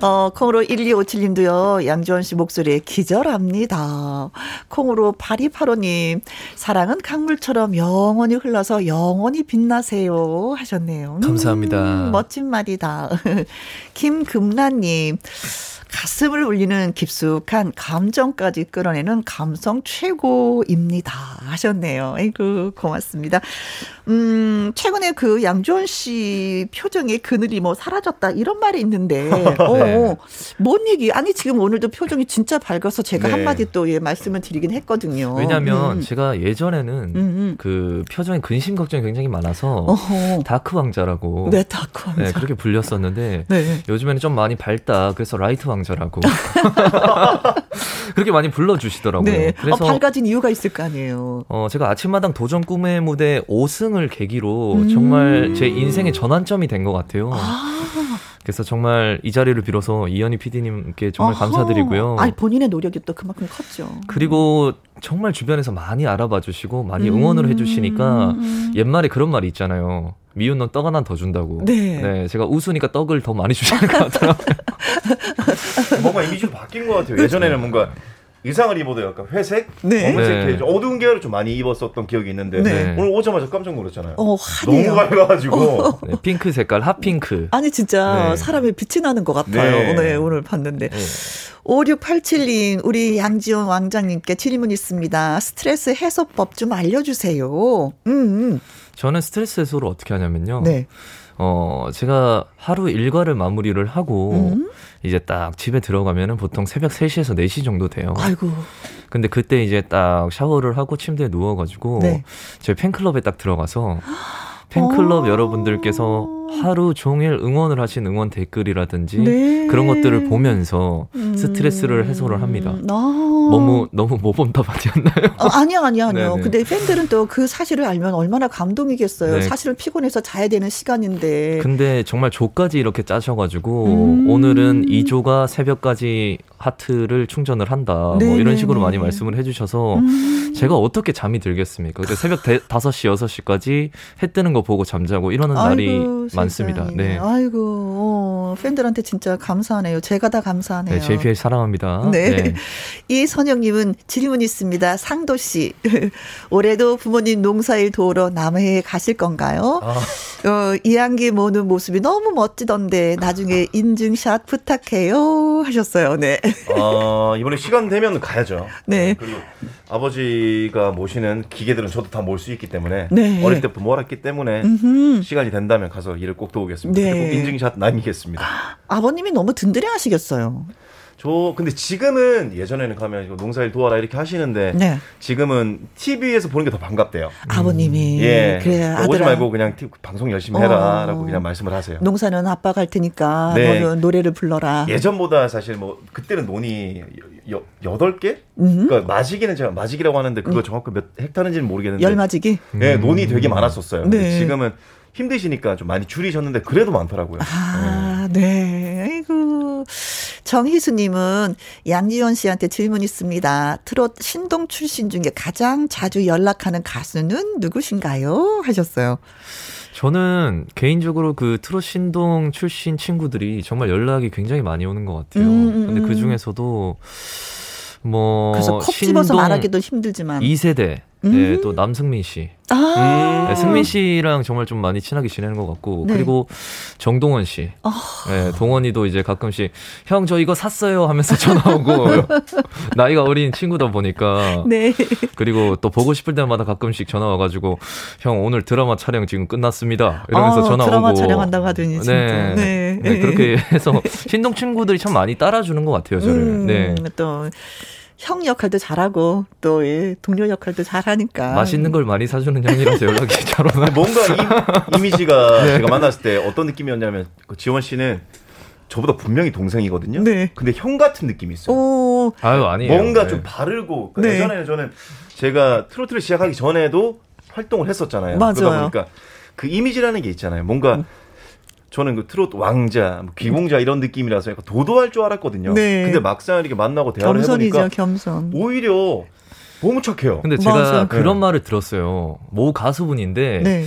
어, 콩으로 1257님도요, 양지원 씨 목소리에 기절합니다. 콩으로 8285님, 사랑은 강물처럼 영원히 흘러서 영원히 빛나세요. 하셨네요. 음, 감사합니다. 멋진 말이다. 김금란님, 가슴을 울리는 깊숙한 감정까지 끌어내는 감성 최고입니다. 하셨네요. 아이고, 고맙습니다. 음, 최근에 그 양지원 씨 표정에 그늘이 뭐 사라졌다 이런 말이 있는데, [laughs] 어, 네. 뭔 얘기? 아니, 지금 오늘도 표정이 진짜 밝아서 제가 네. 한마디 또 예, 말씀을 드리긴 했거든요. 왜냐면 음, 제가 예전에는 음, 음. 그 표정에 근심 걱정이 굉장히 많아서 어허. dark 왕자라고 네, dark 왕자. 네, 그렇게 불렸었는데 네. 요즘에는 좀 많이 밝다. 그래서 light 왕자 라고 [laughs] 그렇게 많이 불러주시더라고요. 네. 그래서 어, 밝아진 이유가 있을 거 아니에요. 어, 제가 아침마당 도전 꿈의 무대 5승을 계기로 음. 정말 제 인생의 전환점이 된 것 같아요. 아, 그래서 정말 이 자리를 빌어서 이현희 PD님께 정말 어허. 감사드리고요. 아니 본인의 노력이 또 그만큼 컸죠. 그리고 정말 주변에서 많이 알아봐 주시고 많이 음. 응원을 해주시니까 옛말에 그런 말이 있잖아요. 미운 놈 떡 하나 더 준다고. 네. 제가 웃으니까 떡을 더 많이 주시는 것 같더라고요. [laughs] 뭔가 이미지가 바뀐 것 같아요. 예전에는 뭔가 의상을 입어도 약간 회색, 네. 검은색, 네. 어두운 계열을 좀 많이 입었었던 기억이 있는데 네. 오늘 오자마자 깜짝 놀랐잖아요. 어, 너무. 밝아가지고 네, 핑크 색깔 핫핑크. 아니 진짜 네. 사람이 빛이 나는 것 같아요. 네. 오늘 오늘 봤는데. 네. 5687님, 우리 양지원 왕장님께 질문 있습니다. 스트레스 해소법 좀 알려주세요. 음, 음. 저는 스트레스 해소를 어떻게 하냐면요. 네. 어, 제가 하루 일과를 마무리를 하고 음? 이제 딱 집에 들어가면은 보통 새벽 3시에서 4시 정도 돼요. 아이고. 근데 그때 이제 딱 샤워를 하고 침대에 누워가지고 네. 저희 팬클럽에 딱 들어가서 팬클럽 어. 여러분들께서 하루 종일 응원을 하신 응원 댓글이라든지 네. 그런 것들을 보면서 음. 스트레스를 해소를 합니다. 아. 너무 너무 모범답안이었나요? 어, 아니요, 아니요, 아니요. 네네. 근데 팬들은 또 그 사실을 알면 얼마나 감동이겠어요. 네. 사실은 피곤해서 자야 되는 시간인데. 근데 정말 조까지 이렇게 짜셔가지고 음. 오늘은 2조가 새벽까지 하트를 충전을 한다. 뭐 네네네. 이런 식으로 많이 말씀을 해주셔서 음. 제가 어떻게 잠이 들겠습니까? 근데 새벽 대, 5시, 6시까지 해 뜨는 거 보고 잠자고 이러는 날이 아이고, 많습니다. 세상에. 네. 아이고, 어, 팬들한테 진짜 감사하네요. 제가 다 감사하네요. 네, JPL 사랑합니다. 네. [laughs] 이선영님은 질문 있습니다. 상도 씨, [laughs] 올해도 부모님 농사일 도우러 남해에 가실 건가요? 아, 어, 이한기 모는 모습이 너무 멋지던데 나중에 인증샷 부탁해요 하셨어요. 네. 어, 이번에 시간 되면 가야죠. 네. 그리고 아버지가 모시는 기계들은 저도 다몰수 있기 때문에 네. 어릴 때부터 몰았기 때문에 음흠. 시간이 된다면 가서 일을 꼭 도우겠습니다. 네. 꼭 인증샷 남기겠습니다. 아 버님이 너무 든든해하시겠어요. 저 근데 지금은 예전에는 가면 농사일 도와라 이렇게 하시는데 네. 지금은 TV에서 보는 게 더 반갑대요. 아버님이 예. 그래 오지 아들아 말고 그냥 티- 방송 열심히 어. 해라라고 그냥 말씀을 하세요. 농사는 아빠가 할 테니까 네. 너는 노래를 불러라. 예전보다 사실 뭐 그때는 논이 여- 여덟 개? 음. 그러니까 마지기는 제가 마지기라고 하는데 그거 정확히 몇 헥타르인지는 모르겠는데 열맞이기. 예, 논이 되게 많았었어요. 네. 지금은 힘드시니까 좀 많이 줄이셨는데 그래도 많더라고요. 아, 네. 아이고. 정희수님은 양지원 씨한테 질문 있습니다. 트롯 신동 출신 중에 가장 자주 연락하는 가수는 누구신가요? 하셨어요. 저는 개인적으로 그 트롯 신동 출신 친구들이 정말 연락이 굉장히 많이 오는 것 같아요. 음, 음, 근데 음. 그 중에서도 뭐 그래서 콕 집어서 말하기도 힘들지만. 2세대 음. 네, 또 남승민 씨. 아. 네, 승민 씨랑 정말 좀 많이 친하게 지내는 것 같고 네. 그리고 정동원 씨. 아. 네, 동원이도 이제 가끔씩 형 저 이거 샀어요 하면서 [laughs] 전화 오고 나이가 어린 친구다 보니까 네. 그리고 또 보고 싶을 때마다 가끔씩 전화 와가지고 형 오늘 드라마 촬영 지금 끝났습니다 이러면서 아, 전화 드라마 오고 촬영한다고 하더니 진짜. 네. 네. 네, 그렇게 해서 신동 친구들이 참 많이 따라주는 것 같아요 저를 음, 네 또, 형 역할도 잘하고, 또, 예, 동료 역할도 잘하니까. 맛있는 걸 많이 사주는 형이라서 연락이 [laughs] 잘 오나요? 뭔가 이, 이미지가 [laughs] 네. 제가 만났을 때 어떤 느낌이었냐면 그 지원 씨는 저보다 분명히 동생이거든요. 네. 근데 형 같은 느낌이 있어요. 오, 아유 아니에요 뭔가 네. 좀 바르고 네. 예전에는 저는 제가 트로트를 시작하기 전에도 활동을 했었잖아요. 맞아요. 그러다 보니까 그 이미지라는 게 있잖아요. 뭔가 음. 저는 그 트로트 왕자, 뭐 귀공자 이런 느낌이라서 약간 도도할 줄 알았거든요. 네. 근데 막상 이렇게 만나고 대화를 겸손이죠, 해보니까 겸손. 오히려 너무 착해요. 근데 제가 맞아. 그런 네. 말을 들었어요 모 가수분인데 네.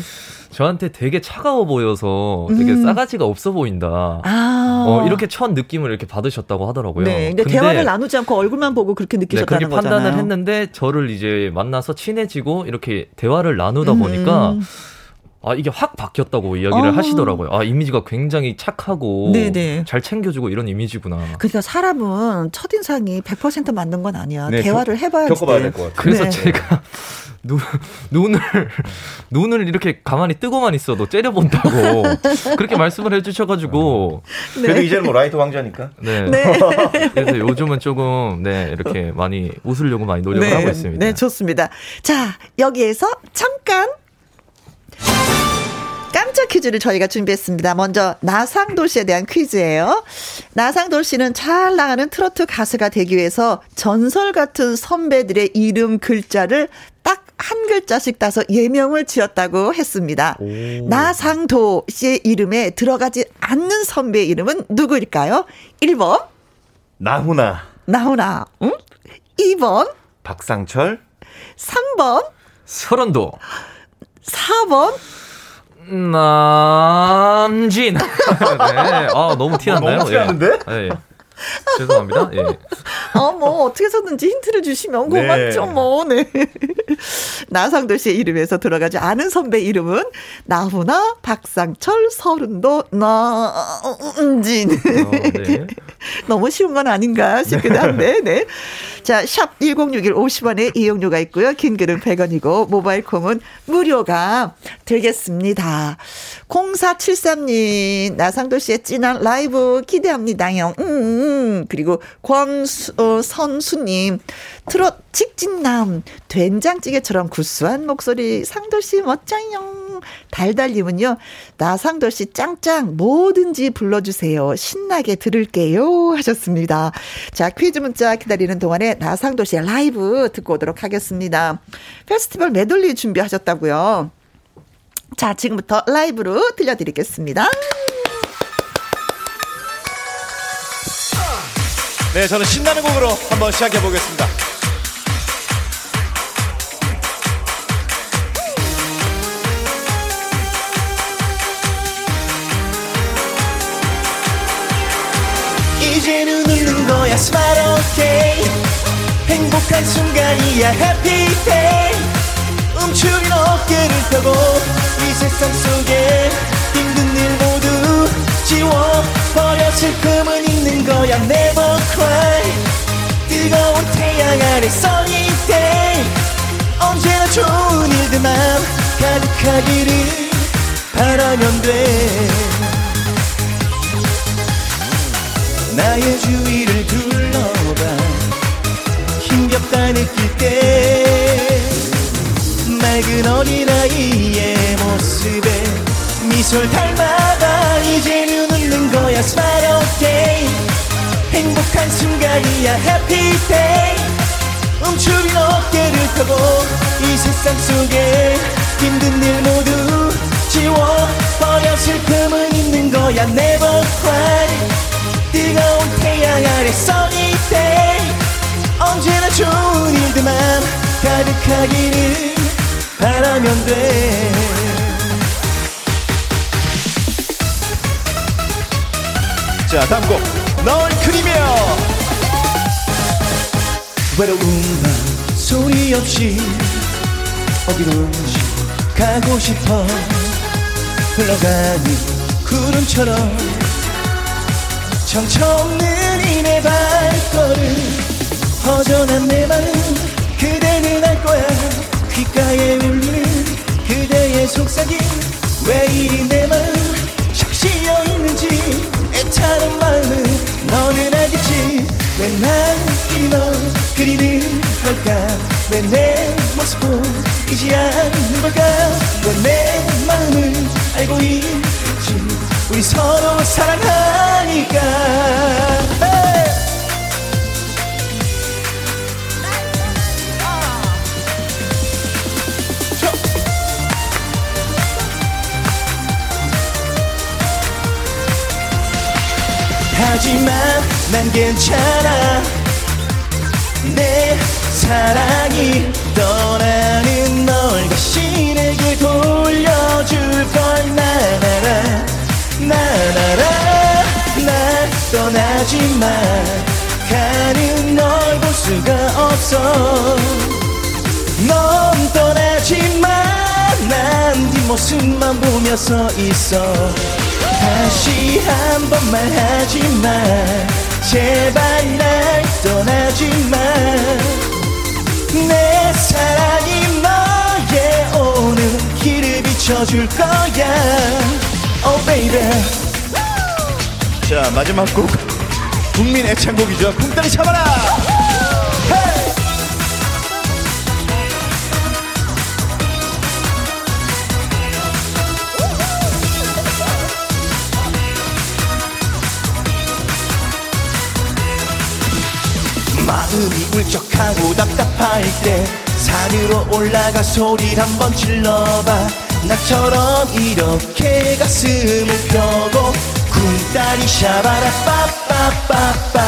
저한테 되게 차가워 보여서 되게 음. 싸가지가 없어 보인다 아. 어, 이렇게 첫 느낌을 이렇게 받으셨다고 하더라고요. 네. 근데, 대화를 나누지 않고 얼굴만 보고 그렇게 네, 느끼셨다는 그렇게 거잖아요. 판단을 했는데 저를 이제 만나서 친해지고 이렇게 대화를 나누다 음. 보니까 아 이게 확 바뀌었다고 이야기를 어. 하시더라고요. 아 이미지가 굉장히 착하고 네네. 잘 챙겨주고 이런 이미지구나. 그러니까 사람은 첫 인상이 100% 맞는 건 아니야. 네, 대화를 해봐야지. 겪어봐야 될 것 같아요. 그래서 네. 제가 [laughs] 눈, 눈을 눈을 이렇게 가만히 뜨고만 있어도 째려본다고 [laughs] 그렇게 말씀을 해주셔가지고 그래도 이제는 뭐 light 왕자니까. 네. 네. [laughs] 그래서 요즘은 조금 네 이렇게 많이 웃으려고 많이 노력을 네. 하고 있습니다. 네, 좋습니다. 자, 여기에서 잠깐 깜짝 퀴즈를 저희가 준비했습니다. 먼저 나상돌 씨에 대한 퀴즈예요. 나상돌 씨는 잘 나가는 트로트 가수가 되기 위해서 전설 같은 선배들의 이름 글자를 딱 한 글자씩 따서 예명을 지었다고 했습니다. 나상도 씨의 이름에 들어가지 않는 선배의 이름은 누구일까요? 1번 나훈아, 나훈아, 응? 2번, 박상철, 3번, 서른도. 4번, 남진. [laughs] 네. 아, 너무 티났나요? 너무 티났는데? 예. 예. [laughs] 죄송합니다. 예. [laughs] 어, 뭐, 어떻게 해서든지 힌트를 주시면 네. 고맙죠, 뭐, 네. [laughs] 나상도 씨의 이름에서 들어가지 않은 선배 이름은 나훈아, 박상철, 서른도, 나 은진. 어, 네. 너무 쉬운 건 아닌가 싶기도 한데, 네. 자, 샵 1061 50원의 이용료가 있고요. 긴 글은 100원이고, 모바일 콩은 무료가 되겠습니다. 0473님, 나상도 씨의 진한 라이브 기대합니다요. 음, 음. 그리고 권수, 어, 선수님, 트롯 직진남, 된장찌개처럼 구수한 목소리, 상도 씨 멋져요. 달달님은요, 나상도 씨 짱짱 뭐든지 불러주세요. 신나게 들을게요. 하셨습니다. 자, 퀴즈 문자 기다리는 동안에 나상도 씨의 라이브 듣고 오도록 하겠습니다. 페스티벌 메들리 준비하셨다고요. 자, 지금부터 라이브로 들려드리겠습니다. 네, 저는 신나는 곡으로 한번 시작해 보겠습니다. 이제는 웃는 거야 smile okay 행복한 순간이야 happy day 움츠린 어깨를 펴고 이 세상 속에 힘든 지워 버려 슬픔은 있는 거야 never cry 뜨거운 태양 아래 sunny day 언제나 좋은 일들만 가득하기를 바라면 돼. 나의 주위를 둘러봐. 힘겹다 느낄 때. 맑은 어린아이의 모습에 미소를 닮아가 이제는 웃는 거야. Smile okay 행복한 순간이야. Happy day. 움츠린 어깨를 펴고 이 세상 속에 힘든 일 모두 지워 버려. 슬픔은 있는 거야. Never cry. 뜨거운 태양 아래 sunny day. 언제나 좋은 일들만 가득하기를 바라면 돼 자, 다음 곡. 널 그리며 외로운 밤 소리 없이 어디론지 가고 싶어 흘러가는 구름처럼 정처 없는 이내 발걸음 허전한 내 마음 그대는 알 거야 귓가에 울리는 그대의 속삭임 왜 이리 왜난 이리 너 그리는 걸까? 왜 내 모습 보이지 않는 걸까? 왜 내 마음을 알고 있지? 우리 서로 사랑하니까! 하지만 난 괜찮아. 내 사랑이 떠나는 널 다시 내게 돌려줄 걸. 나나라 나나라 날 떠나지 마. 가는 널 볼 수가 없어. 넌 떠나지 마난 뒷모습만 보며 서 있어. 다시 한 번 말하지 마 제발 날 떠나지 마내 사랑이 너의 오늘 길을 비춰줄 거야. Oh baby. 자 마지막 곡. 국민 애창곡이죠. 쿵따리 잡아라 마음이 울적하고 답답할 때 산으로 올라가 소리 한번 질러봐. 나처럼 이렇게 가슴을 펴고 쿵따리 샤바라 빠빠빠빠.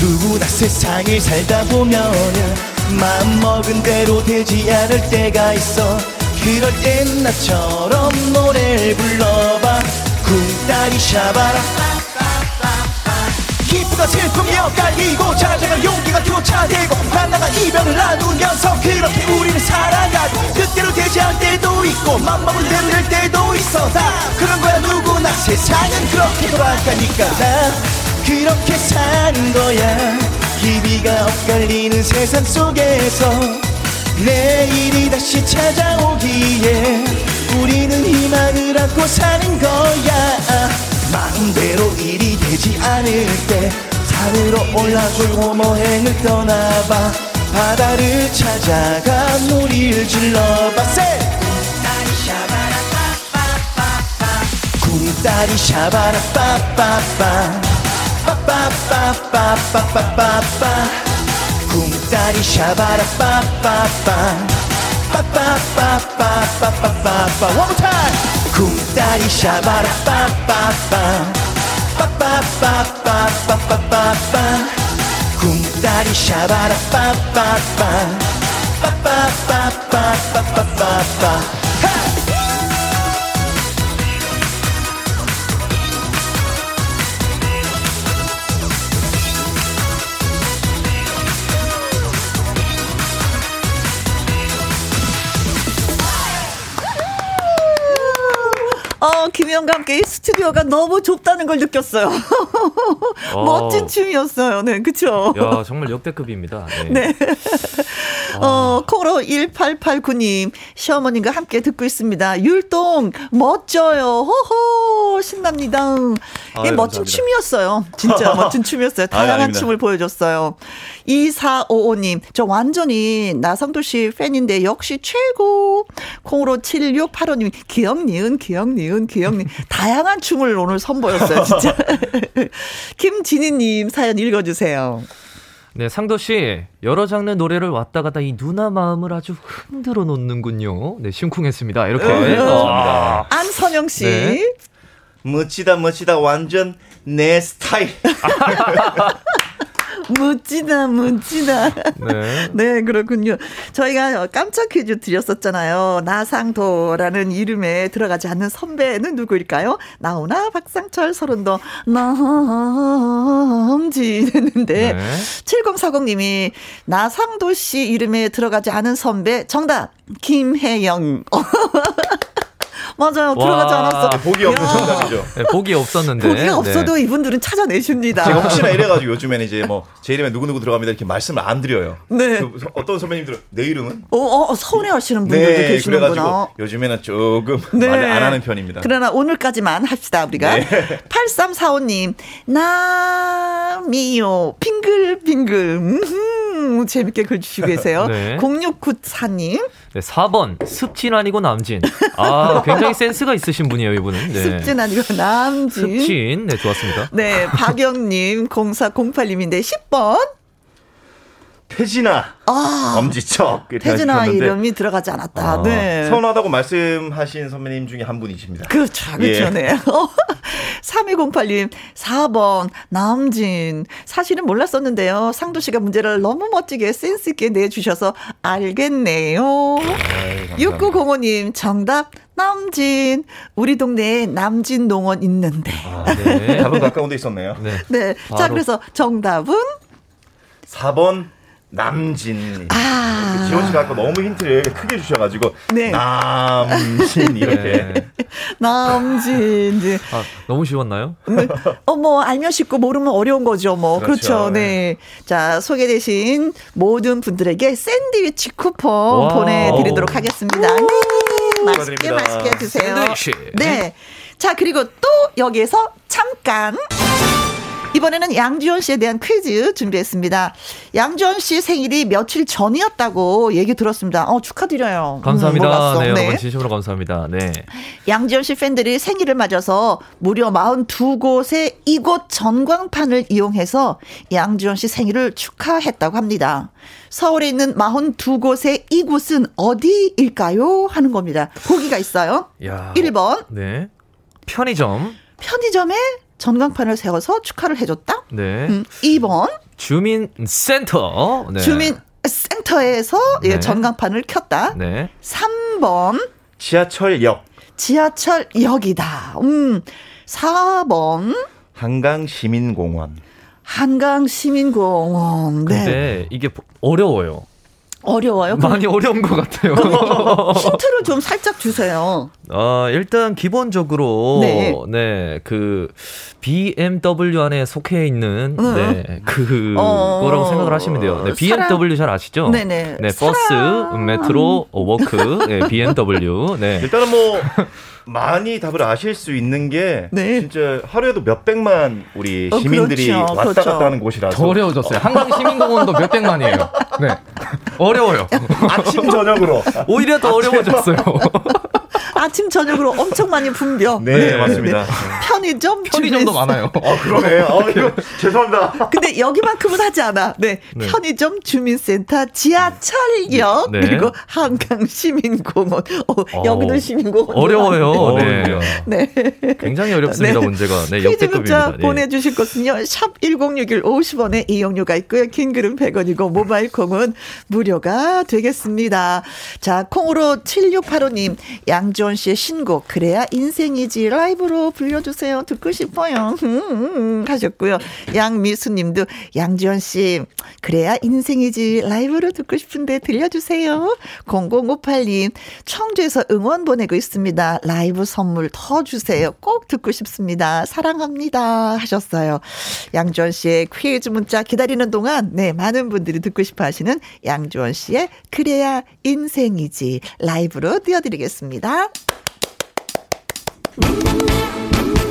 누구나 세상을 살다 보면은 마음먹은 대로 되지 않을 때가 있어. 그럴 땐 나처럼 노래를 불러봐. 쿵따리 샤바라 기쁨과 슬픔이 엇갈리고 찾아갈 용기가 교차되고 만나가 이별을 나누면서 그렇게 우리는 살아가고 뜻대로 되지 않을 때도 있고 맘먹은 대로 될 때도 있어 다 그런 거야 누구나 세상은 그렇게 돌아가니까 나 그렇게 사는 거야. 기비가 엇갈리는 세상 속에서 내일이 다시 찾아오기에 우리는 희망을 안고 사는 거야. 마음대로 일이 되지 않을 때 하늘로 올라줄 호모행을 떠나봐. 바다를 찾아가 놀이를 질러봐. 셋! 구름다리 샤바라 빠빠빠. 빠빠빠빠빠빠빠 구름다리 샤바라 빠빠빠. 빠빠빠빠빠빠빠 One more time! 구름다리 샤바라 빠빠빠. 빠빠빠빠빠빠빠빠 쿵따리 샤바라 빠빠빠 빠빠빠빠빠빠 김희영과 함께 이 스튜디오가 너무 좁다는 걸 느꼈어요. [laughs] 멋진 춤이었어요. 네, 그쵸? 야, 정말 역대급입니다. 네. 네. 어, 코로 1889님, 시어머님과 함께 듣고 있습니다. 율동, 멋져요. 호호, 신납니다. 이게 아유, 멋진 감사합니다. 춤이었어요. 진짜 [laughs] 멋진 춤이었어요. 아유, 다양한 아닙니다. 춤을 보여줬어요. 2455님, 저 완전히 나성도 씨 팬인데 역시 최고. 콩으로 7685님, 기억니은, 기억니은, 기억니. [laughs] 다양한 춤을 오늘 선보였어요, 진짜. [laughs] 김진희님 사연 읽어주세요. 네, 상도 씨 여러 장르 노래를 왔다 갔다 이 누나 마음을 아주 흔들어 놓는군요. 네, 심쿵했습니다. 이렇게. 아, 안선영 씨. 네. 멋지다 멋지다 완전 내 스타일. [laughs] 멋지다, 멋지다. 네. [laughs] 네, 그렇군요. 저희가 깜짝 퀴즈 드렸었잖아요. 나상도라는 이름에 들어가지 않는 선배는 누구일까요? 나오나 박상철 서른도 남지 했는데 네. 7040님이 나상도 씨 이름에 들어가지 않은 선배 정답 김혜영. [laughs] 맞아요. 들어가지 와. 않았어. 복이 없는 야. 정답이죠. 네, 복이 없었는데. 보기가 없어도 네. 이분들은 찾아내십니다. 제가 혹시나 이래가지고 요즘에는 이제 뭐 제 이름에 누구 누구 들어갑니다 이렇게 말씀을 안 드려요. 네. 그 서- 어떤 선배님들은 내 이름은 어, 어, 서운해하시는 분들도 네 계시는구나. 그래가지고 요즘에는 조금 네. 많이 안 하는 편입니다. 그러나 오늘까지만 합시다, 우리가. 네. 8345님, 남이요, 빙글빙글. 음흠, 재밌게 글 주시고 계세요. 네. 0694님, 네, 4번 습진 아니고 남진. 아, 굉장히 [laughs] 센스가 있으신 분이에요, 이분은. 네. 습진 아니고 남진. 습진. 네, 좋았습니다. 네, 박영님, 0408님인데 10번. 태진아 아, 엄지척 태진아 이름이 들어가지 않았다. 아, 네. 서운하다고 말씀하신 선배님 중에 한 분이십니다. 그렇죠, 그렇죠, 예. 네. [laughs] 3208님, 4번, 남진. 사실은 몰랐었는데요. 상도 씨가 문제를 너무 멋지게 센스있게 내주셔서 알겠네요. 아유, 감사합니다. 6905님, 정답, 남진. 우리 동네에 남진 농원 있는데. 아, 네. [laughs] 답은 가까운 데 있었네요. 네. 네. 자, 바로. 그래서 정답은? 4번 남진. 아. 지원 씨가 아까 너무 힌트를 크게 주셔가지고 네. 남진 이렇게 네. [laughs] 남진. 네. 아, 너무 쉬웠나요? 어, 뭐, 알면 쉽고 모르면 어려운 거죠, 뭐. 그렇죠. 그렇죠. 네. 자, 소개되신 모든 분들에게 샌드위치 쿠폰 wow. 보내드리도록 하겠습니다. 네. 맛있게, 축하드립니다. 맛있게 드세요. 샌드위치. 네. 자, 그리고 또 여기에서 잠깐. 이번에는 양지원 씨에 대한 퀴즈 준비했습니다. 양지원 씨 생일이 며칠 전이었다고 얘기 들었습니다. 어, 축하드려요. 감사합니다. 음. 네, 여러분 진심으로 감사합니다. 네. 양지원 씨 팬들이 생일을 맞아서 무려 42곳의 이곳 전광판을 이용해서 양지원 씨 생일을 축하했다고 합니다. 서울에 있는 42곳의 이곳은 어디일까요? 하는 겁니다. 보기가 있어요. 야. 1번 네. 편의점. 편의점에 전광판을 세워서 축하를 해줬다. 네. 음, 2번 주민센터. 네. 주민센터에서 예, 네. 전광판을 켰다. 네. 3번 지하철역, 지하철역이다. 음, 4번 한강 시민공원. 한강 시민공원. 네. 근데 이게 보- 어려워요. 어려워요. 많이 어려운 것 같아요. [laughs] 힌트를 좀 살짝 주세요. 어, 일단 기본적으로 네. 네. 그 BMW 안에 속해 있는 음. 네. 그 어, 거라고 생각을 하시면 돼요. 네, BMW 잘 아시죠? 네네. 네, 버스, 사람. 메트로, 어, walk, 네, BMW. 네. 일단은 뭐 많이 답을 아실 수 있는 게 네. 진짜 하루에도 몇 백만 우리 어, 시민들이 그렇죠. 왔다 그렇죠. 갔다 하는 곳이라서 더 어려워졌어요. 한강 시민공원도 몇 백만이에요. 네. [laughs] 어려워요. 아침 저녁으로 오히려 더 어려워졌어요. 아침 저녁으로 엄청 많이 분벼. 네, 맞습니다. 편의점 편의점도 주변- 많아요. 어 그러네. 어 이거 죄송합니다. 근데 여기만큼은 하지 않아. 네. 네. 편의점, 주민센터, 지하철역, 네. 그리고 한강 시민공원. 어, 어, 여기도 시민공원. 어려워요. 네. 네. 굉장히 어렵습니다, 네. 문제가. 네, 역대급입니다. 네. 보내주실 것은요. 샵 1061 50원의 이용료가 있고요. 긴 글은 100원이고 모바일 콩은 무료가 되겠습니다. 자 콩으로 7685님 양 지원 씨의 신곡 그래야 인생이지 라이브로 불려주세요. 듣고 싶어요. [laughs] 음, 하셨고요. 양미수님도 양지원 씨 그래야 인생이지 라이브로 듣고 싶은데 들려주세요. 0058님 청주에서 응원 보내고 있습니다. 라이브 선물 더 주세요. 꼭 듣고 싶습니다. 사랑합니다 하셨어요. 양지원 씨의 퀴즈 문자 기다리는 동안 네 많은 분들이 듣고 싶어 하시는 양지원 씨의 그래야 인생이지 라이브로 띄워드리겠습니다. Thank you.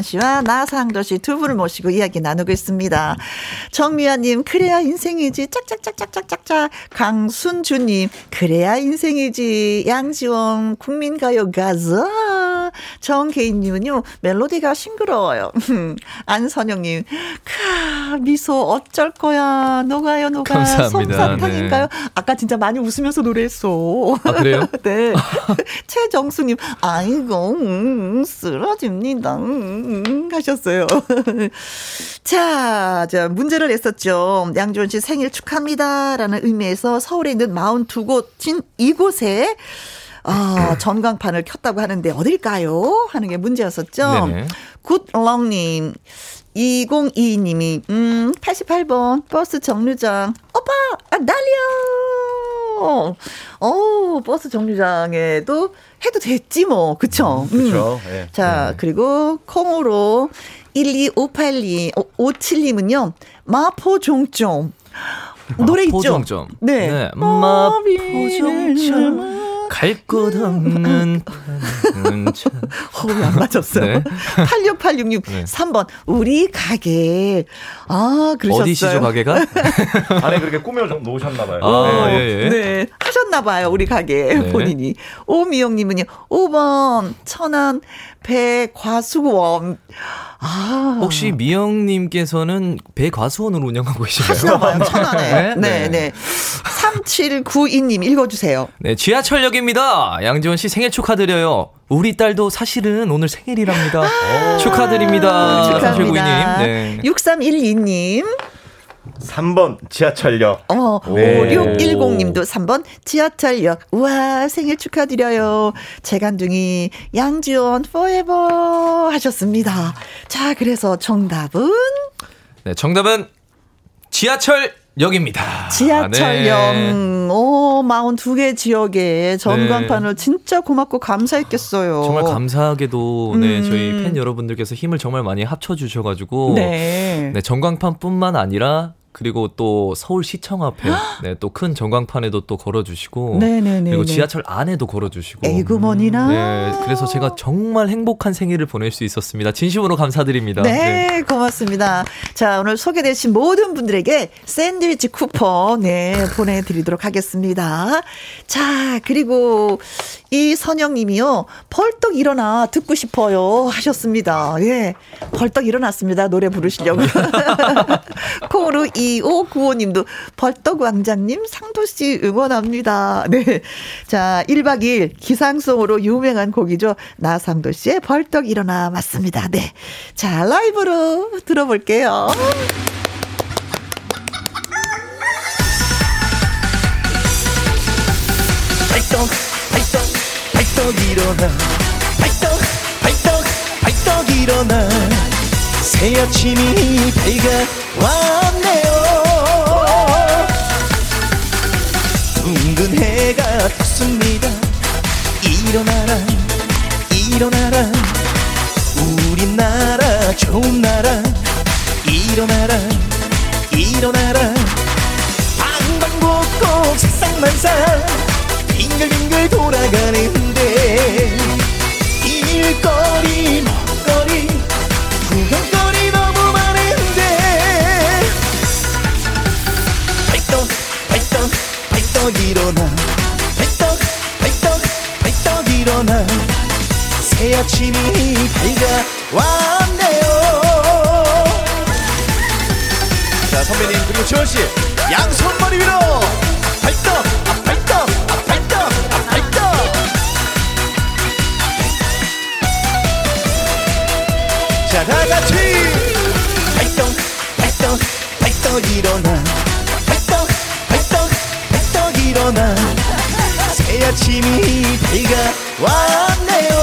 양지원 씨와 나상도 씨 두 분을 모시고 이야기 나누고 있습니다. 정미아님, 그래야 인생이지. 짝짝짝짝짝짝짝. 강순주님, 그래야 인생이지. 양지원, 국민가요 가수. 정계인님은요, 멜로디가 싱그러워요. [laughs] 안선영님, 카, 미소 어쩔 거야. 녹아요, 녹아. 감사합니다. 솜사탕인가요? 아까 진짜 많이 웃으면서 노래했어. 아, 그래요? [laughs] 네. [laughs] 최정수님, 아이고, 음, 쓰러집니다. 음, 음, 하셨어요. [laughs] 자, 자, 문제를 냈었죠. 양지원 씨 생일 축하합니다. 라는 의미에서 서울에 있는 42곳인 이곳에 아, [clears throat] 전광판을 켰다고 하는데 어딜까요? 하는 게 문제였었죠. 굿렁님, 2022님이, 음, 88번 버스 정류장. 오빠, 아, 날려! 어, 버스 정류장에도 해도 됐지, 뭐. 그쵸? 음. 그렇죠. 예. 자, 그리고 콩으로 12582, 57님은요, 마포 종점. 노래 있죠? 마포 종점. 네. 네, 마포 종점. 갈 곳 없는. [laughs] 호흡이 안 맞았어요. 네. 86866 네. 3번 우리 가게. 아, 그러셨어요. 어디시죠 가게가? [laughs] 안에 그렇게 꾸며 좀 놓으셨나 봐요. 아, 네. 예, 예. 네, 하셨나 봐요. 우리 가게 네. 본인이. 오미영 님은요. 5번 천안 배과수원. 아. 혹시 미영님께서는 배과수원을 운영하고 계신가요? 봐요. 천안에. [laughs] 네, 네. 네. 3792님 읽어 주세요. 네, 지하철역입니다. 양지원 씨 생일 축하드려요. 우리 딸도 사실은 오늘 생일이랍니다. 축하드립니다. 축하합니다. 3792님. 네. 6312님. 3번 지하철역. 어, 네. 5610님도 3번 지하철역. 우와, 생일 축하드려요. 재간둥이 양지원 포에버 하셨습니다. 자, 그래서 정답은 네, 정답은 지하철 역입니다. 지하철역. 네. 오, 42개 지역에 전광판을 진짜 고맙고 감사했겠어요. 정말 감사하게도 네, 음. 저희 팬 여러분들께서 힘을 정말 많이 합쳐 주셔 가지고 네. 네, 전광판뿐만 아니라 그리고 또 서울시청 앞에 네, 또 큰 전광판에도 또 걸어주시고 네네네. 그리고 지하철 안에도 걸어주시고 에이구머니나. 네, 그래서 제가 정말 행복한 생일을 보낼 수 있었습니다. 진심으로 감사드립니다. 네, 고맙습니다. 자, 오늘 소개되신 모든 분들에게 샌드위치 쿠폰, 네, 보내드리도록 하겠습니다. 자, 그리고 이 선영님이요, 벌떡 일어나 듣고 싶어요 하셨습니다. 예, 벌떡 일어났습니다. 노래 부르시려고. [laughs] 콩으로 2595님도 벌떡 왕자님, 상도씨 응원합니다. 네. 자, 1박 2일 기상송으로 유명한 곡이죠. 나상도 씨의 벌떡 일어나 맞습니다. 네. 자, 라이브로 들어볼게요. 발떡 발떡 발떡 일어나 발떡 발떡 발떡 일어나 새 아침이 밝아 왔네요. 둥근 해가 떴습니다. 일어나라 일어나라. 우리나라 좋은 나라. 일어나라 일어나라. 방방곡곡 세상만사. 빙글빙글 돌아가는데. 일거리 발떡 일어나. 발떡 발떡 발떡 일어나. 새 아침이 밝아왔네요. 자 선배님 그리고 지원씨 양손 머리 위로. 발떡 아 발떡 아 발떡 아 발떡. 자 다같이. 발떡 발떡 발떡 일어나 아침이 밝아 왔네요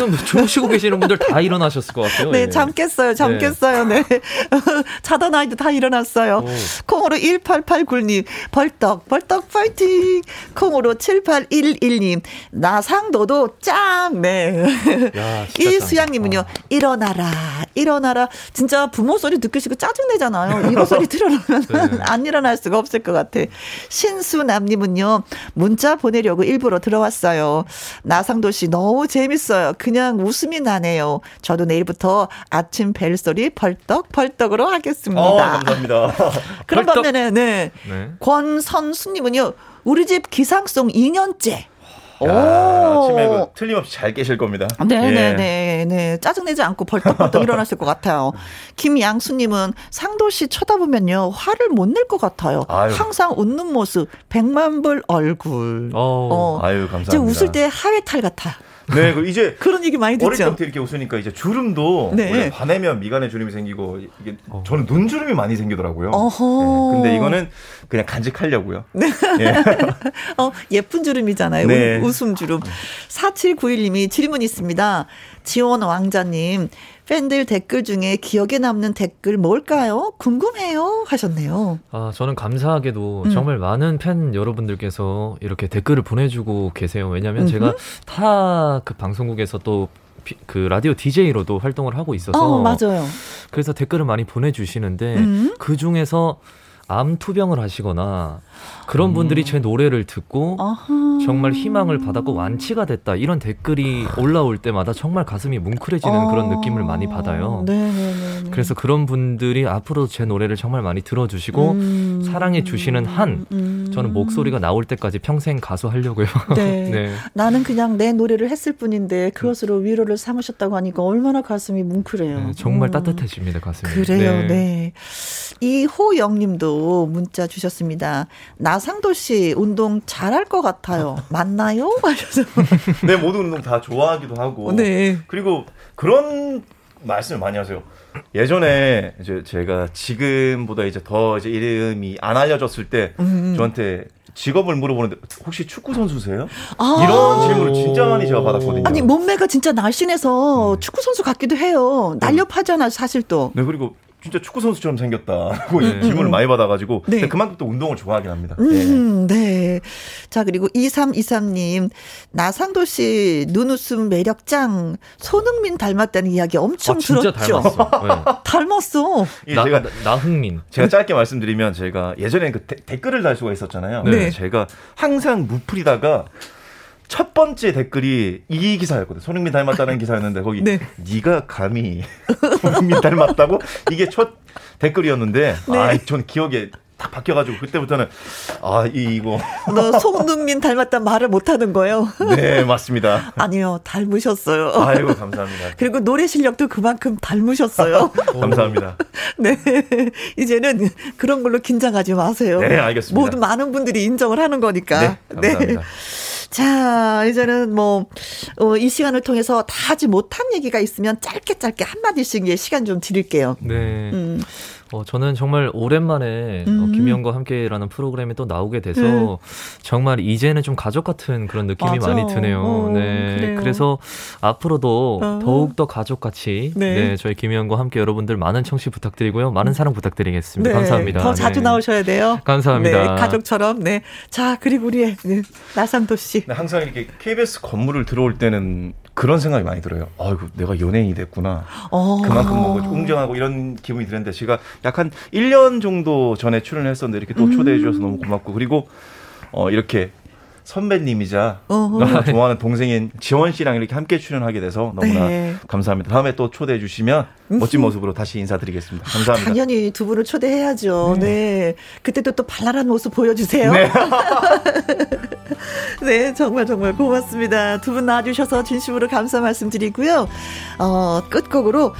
지금 주무시고 계시는 분들 다 일어나셨을 것 같아요. 네, 예. 잠 깼어요. 잠 네. 깼어요. 네. [laughs] 자던 아이도 다 일어났어요. 오. 콩으로 1889님, 벌떡, 벌떡 파이팅! 콩으로 7811님, 나상도도 짱! 네. 야, 이수양님은요, 짱. 어. 일어나라, 일어나라. 진짜 부모 소리 듣기 싫고 짜증내잖아요. 이거 소리 들어놓으면 네. [laughs] 안 일어날 수가 없을 것 같아. 신수남님은요, 문자 보내려고 일부러 들어왔어요. 나상도 씨 너무 재밌어요. 그냥 웃음이 나네요. 저도 내일부터 아침 벨소리 벌떡벌떡으로 하겠습니다. 어, 감사합니다. [laughs] 그런 벌떡. 반면에, 네. 네. 권선수님은요, 우리 집 기상송 2년째. 야, 아침에 그 틀림없이 잘 깨실 겁니다. 네네네, 네. 짜증내지 않고 벌떡벌떡 일어났을 것 같아요. [laughs] 김양수님은 상도씨 쳐다보면요, 화를 못 낼 것 같아요. 아유. 항상 웃는 모습, 백만불 얼굴. 어. 아유, 이제 감사합니다. 웃을 때 하회탈 같아. 네, 그 이제 [laughs] 그런 얘기 많이 어릴 듣죠. 때부터 이렇게 웃으니까 이제 주름도 네. 화내면 미간에 주름이 생기고 이게 저는 눈주름이 많이 생기더라고요. 어허. 네, 근데 이거는 그냥 간직하려고요. 예. [laughs] 어, 예쁜 주름이잖아요. 네. 우- 웃음 주름. 4791님이 질문 있습니다. 지원 왕자님, 팬들 댓글 중에 기억에 남는 댓글 뭘까요? 궁금해요. 하셨네요. 아, 저는 감사하게도 음. 정말 많은 팬 여러분들께서 이렇게 댓글을 보내주고 계세요. 왜냐면 제가 타 그 방송국에서 또그 라디오 DJ로도 활동을 하고 있어서 어, 맞아요. 그래서 댓글을 많이 보내주시는데 음. 그 중에서 암 투병을 하시거나 그런 분들이 제 노래를 듣고 아하. 정말 희망을 받았고 완치가 됐다 이런 댓글이 올라올 때마다 정말 가슴이 뭉클해지는 그런 느낌을 많이 받아요. 어. 네네네. 그래서 그런 분들이 앞으로 제 노래를 정말 많이 들어주시고 음. 사랑해 주시는 한 음. 저는 목소리가 나올 때까지 평생 가수 하려고요. [laughs] 네. 네. 나는 그냥 내 노래를 했을 뿐인데 그것으로 위로를 삼으셨다고 하니까 얼마나 가슴이 뭉클해요. 네, 정말 음. 따뜻해집니다 가슴이. 그래요, 네. 이호영 님도 문자 주셨습니다. 나상도 씨 운동 잘할 것 같아요. [laughs] 맞나요? 하셔서. [laughs] 네, 모든 운동 다 좋아하기도 하고. 네. 그리고 그런 말씀을 많이 하세요. 예전에 이제 제가 지금보다 이제 더 이제 이름이 안 알려졌을 때 음. 저한테 직업을 물어보는데 혹시 축구 선수세요? 아. 이런 질문을 진짜 많이 제가 받았거든요. 아니, 몸매가 진짜 날씬해서 축구 선수 같기도 해요. 날렵하잖아, 사실 또. 네 그리고 진짜 축구 선수처럼 생겼다고 네. 질문을 많이 받아가지고 네. 그만큼 또 운동을 좋아하긴 합니다. 예. 음, 네. 자, 그리고 2323님, 나상도 씨 눈웃음 매력짱, 손흥민 닮았다는 이야기 엄청 아, 진짜 들었죠. 닮았어. [laughs] 닮았어. 이게 나, 제가 나, 나흥민. 제가 짧게 말씀드리면 제가 예전에 그 데- 댓글을 달 수가 있었잖아요. 네. 제가 항상 무풀이다가 첫 번째 댓글이 이 기사였거든요. 손흥민 닮았다는 [laughs] 기사였는데 거기 네. 네가 감히 [laughs] 손흥민 닮았다고 이게 첫 댓글이었는데 네. 아, 전 기억에 딱 바뀌어가지고 그때부터는 아 이- 이거 [laughs] 너 손흥민 닮았다 말을 못 하는 거예요? 네 맞습니다. 아니요, 닮으셨어요. 아이고 감사합니다. 그리고 노래 실력도 그만큼 닮으셨어요. 감사합니다. 네. 이제는 그런 걸로 긴장하지 마세요. 네, 알겠습니다. 모두 많은 분들이 인정을 하는 거니까. 네 감사합니다. 자, 이제는 뭐, 어, 이 시간을 통해서 다 하지 못한 얘기가 있으면 짧게 짧게 한마디씩 예, 시간 좀 드릴게요. 네. 음. 어, 저는 정말 오랜만에 어, 음. 김희영과 함께라는 프로그램에 또 나오게 돼서 네. 정말 이제는 좀 가족 같은 그런 느낌이 맞아. 많이 드네요. 어, 네. 그래요. 그래서 앞으로도 어. 더욱 더 가족같이 네. 네. 저희 김희영과 함께 여러분들 많은 청취 부탁드리고요. 많은 사랑 부탁드리겠습니다. 감사합니다. 더 자주 네. 나오셔야 돼요. 감사합니다. 네, 가족처럼. 네. 자, 그리고 우리의 네, 나상도 씨. 항상 이렇게 KBS 건물을 들어올 때는 그런 생각이 많이 들어요. 아이고 내가 연예인이 됐구나. 어. 그만큼 뭐 웅장하고 이런 기분이 드는데 제가 약 한 1년 정도 전에 출연했었는데 이렇게 또 초대해 주셔서 너무 고맙고 그리고 어 이렇게 선배님이자. 너무나 좋아하는 동생인 지원 씨랑 이렇게 함께 출연하게 돼서 너무나 네. 감사합니다. 다음에 또 초대해 주시면 멋진 모습으로 다시 인사드리겠습니다. 감사합니다. 당연히 두 분을 초대해야죠. 네. 그때도 또 발랄한 모습 보여주세요. 네. [laughs] 네, 정말 정말 고맙습니다. 두 분 나와주셔서 진심으로 감사 말씀드리고요. 어, 끝곡으로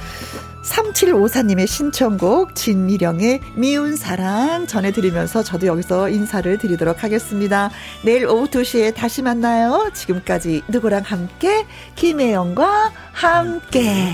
3754님의 신청곡 진미령의 미운 사랑 전해드리면서 저도 여기서 인사를 드리도록 하겠습니다. 내일 오후 2시에 다시 만나요. 지금까지 누구랑 함께 김혜영과 함께.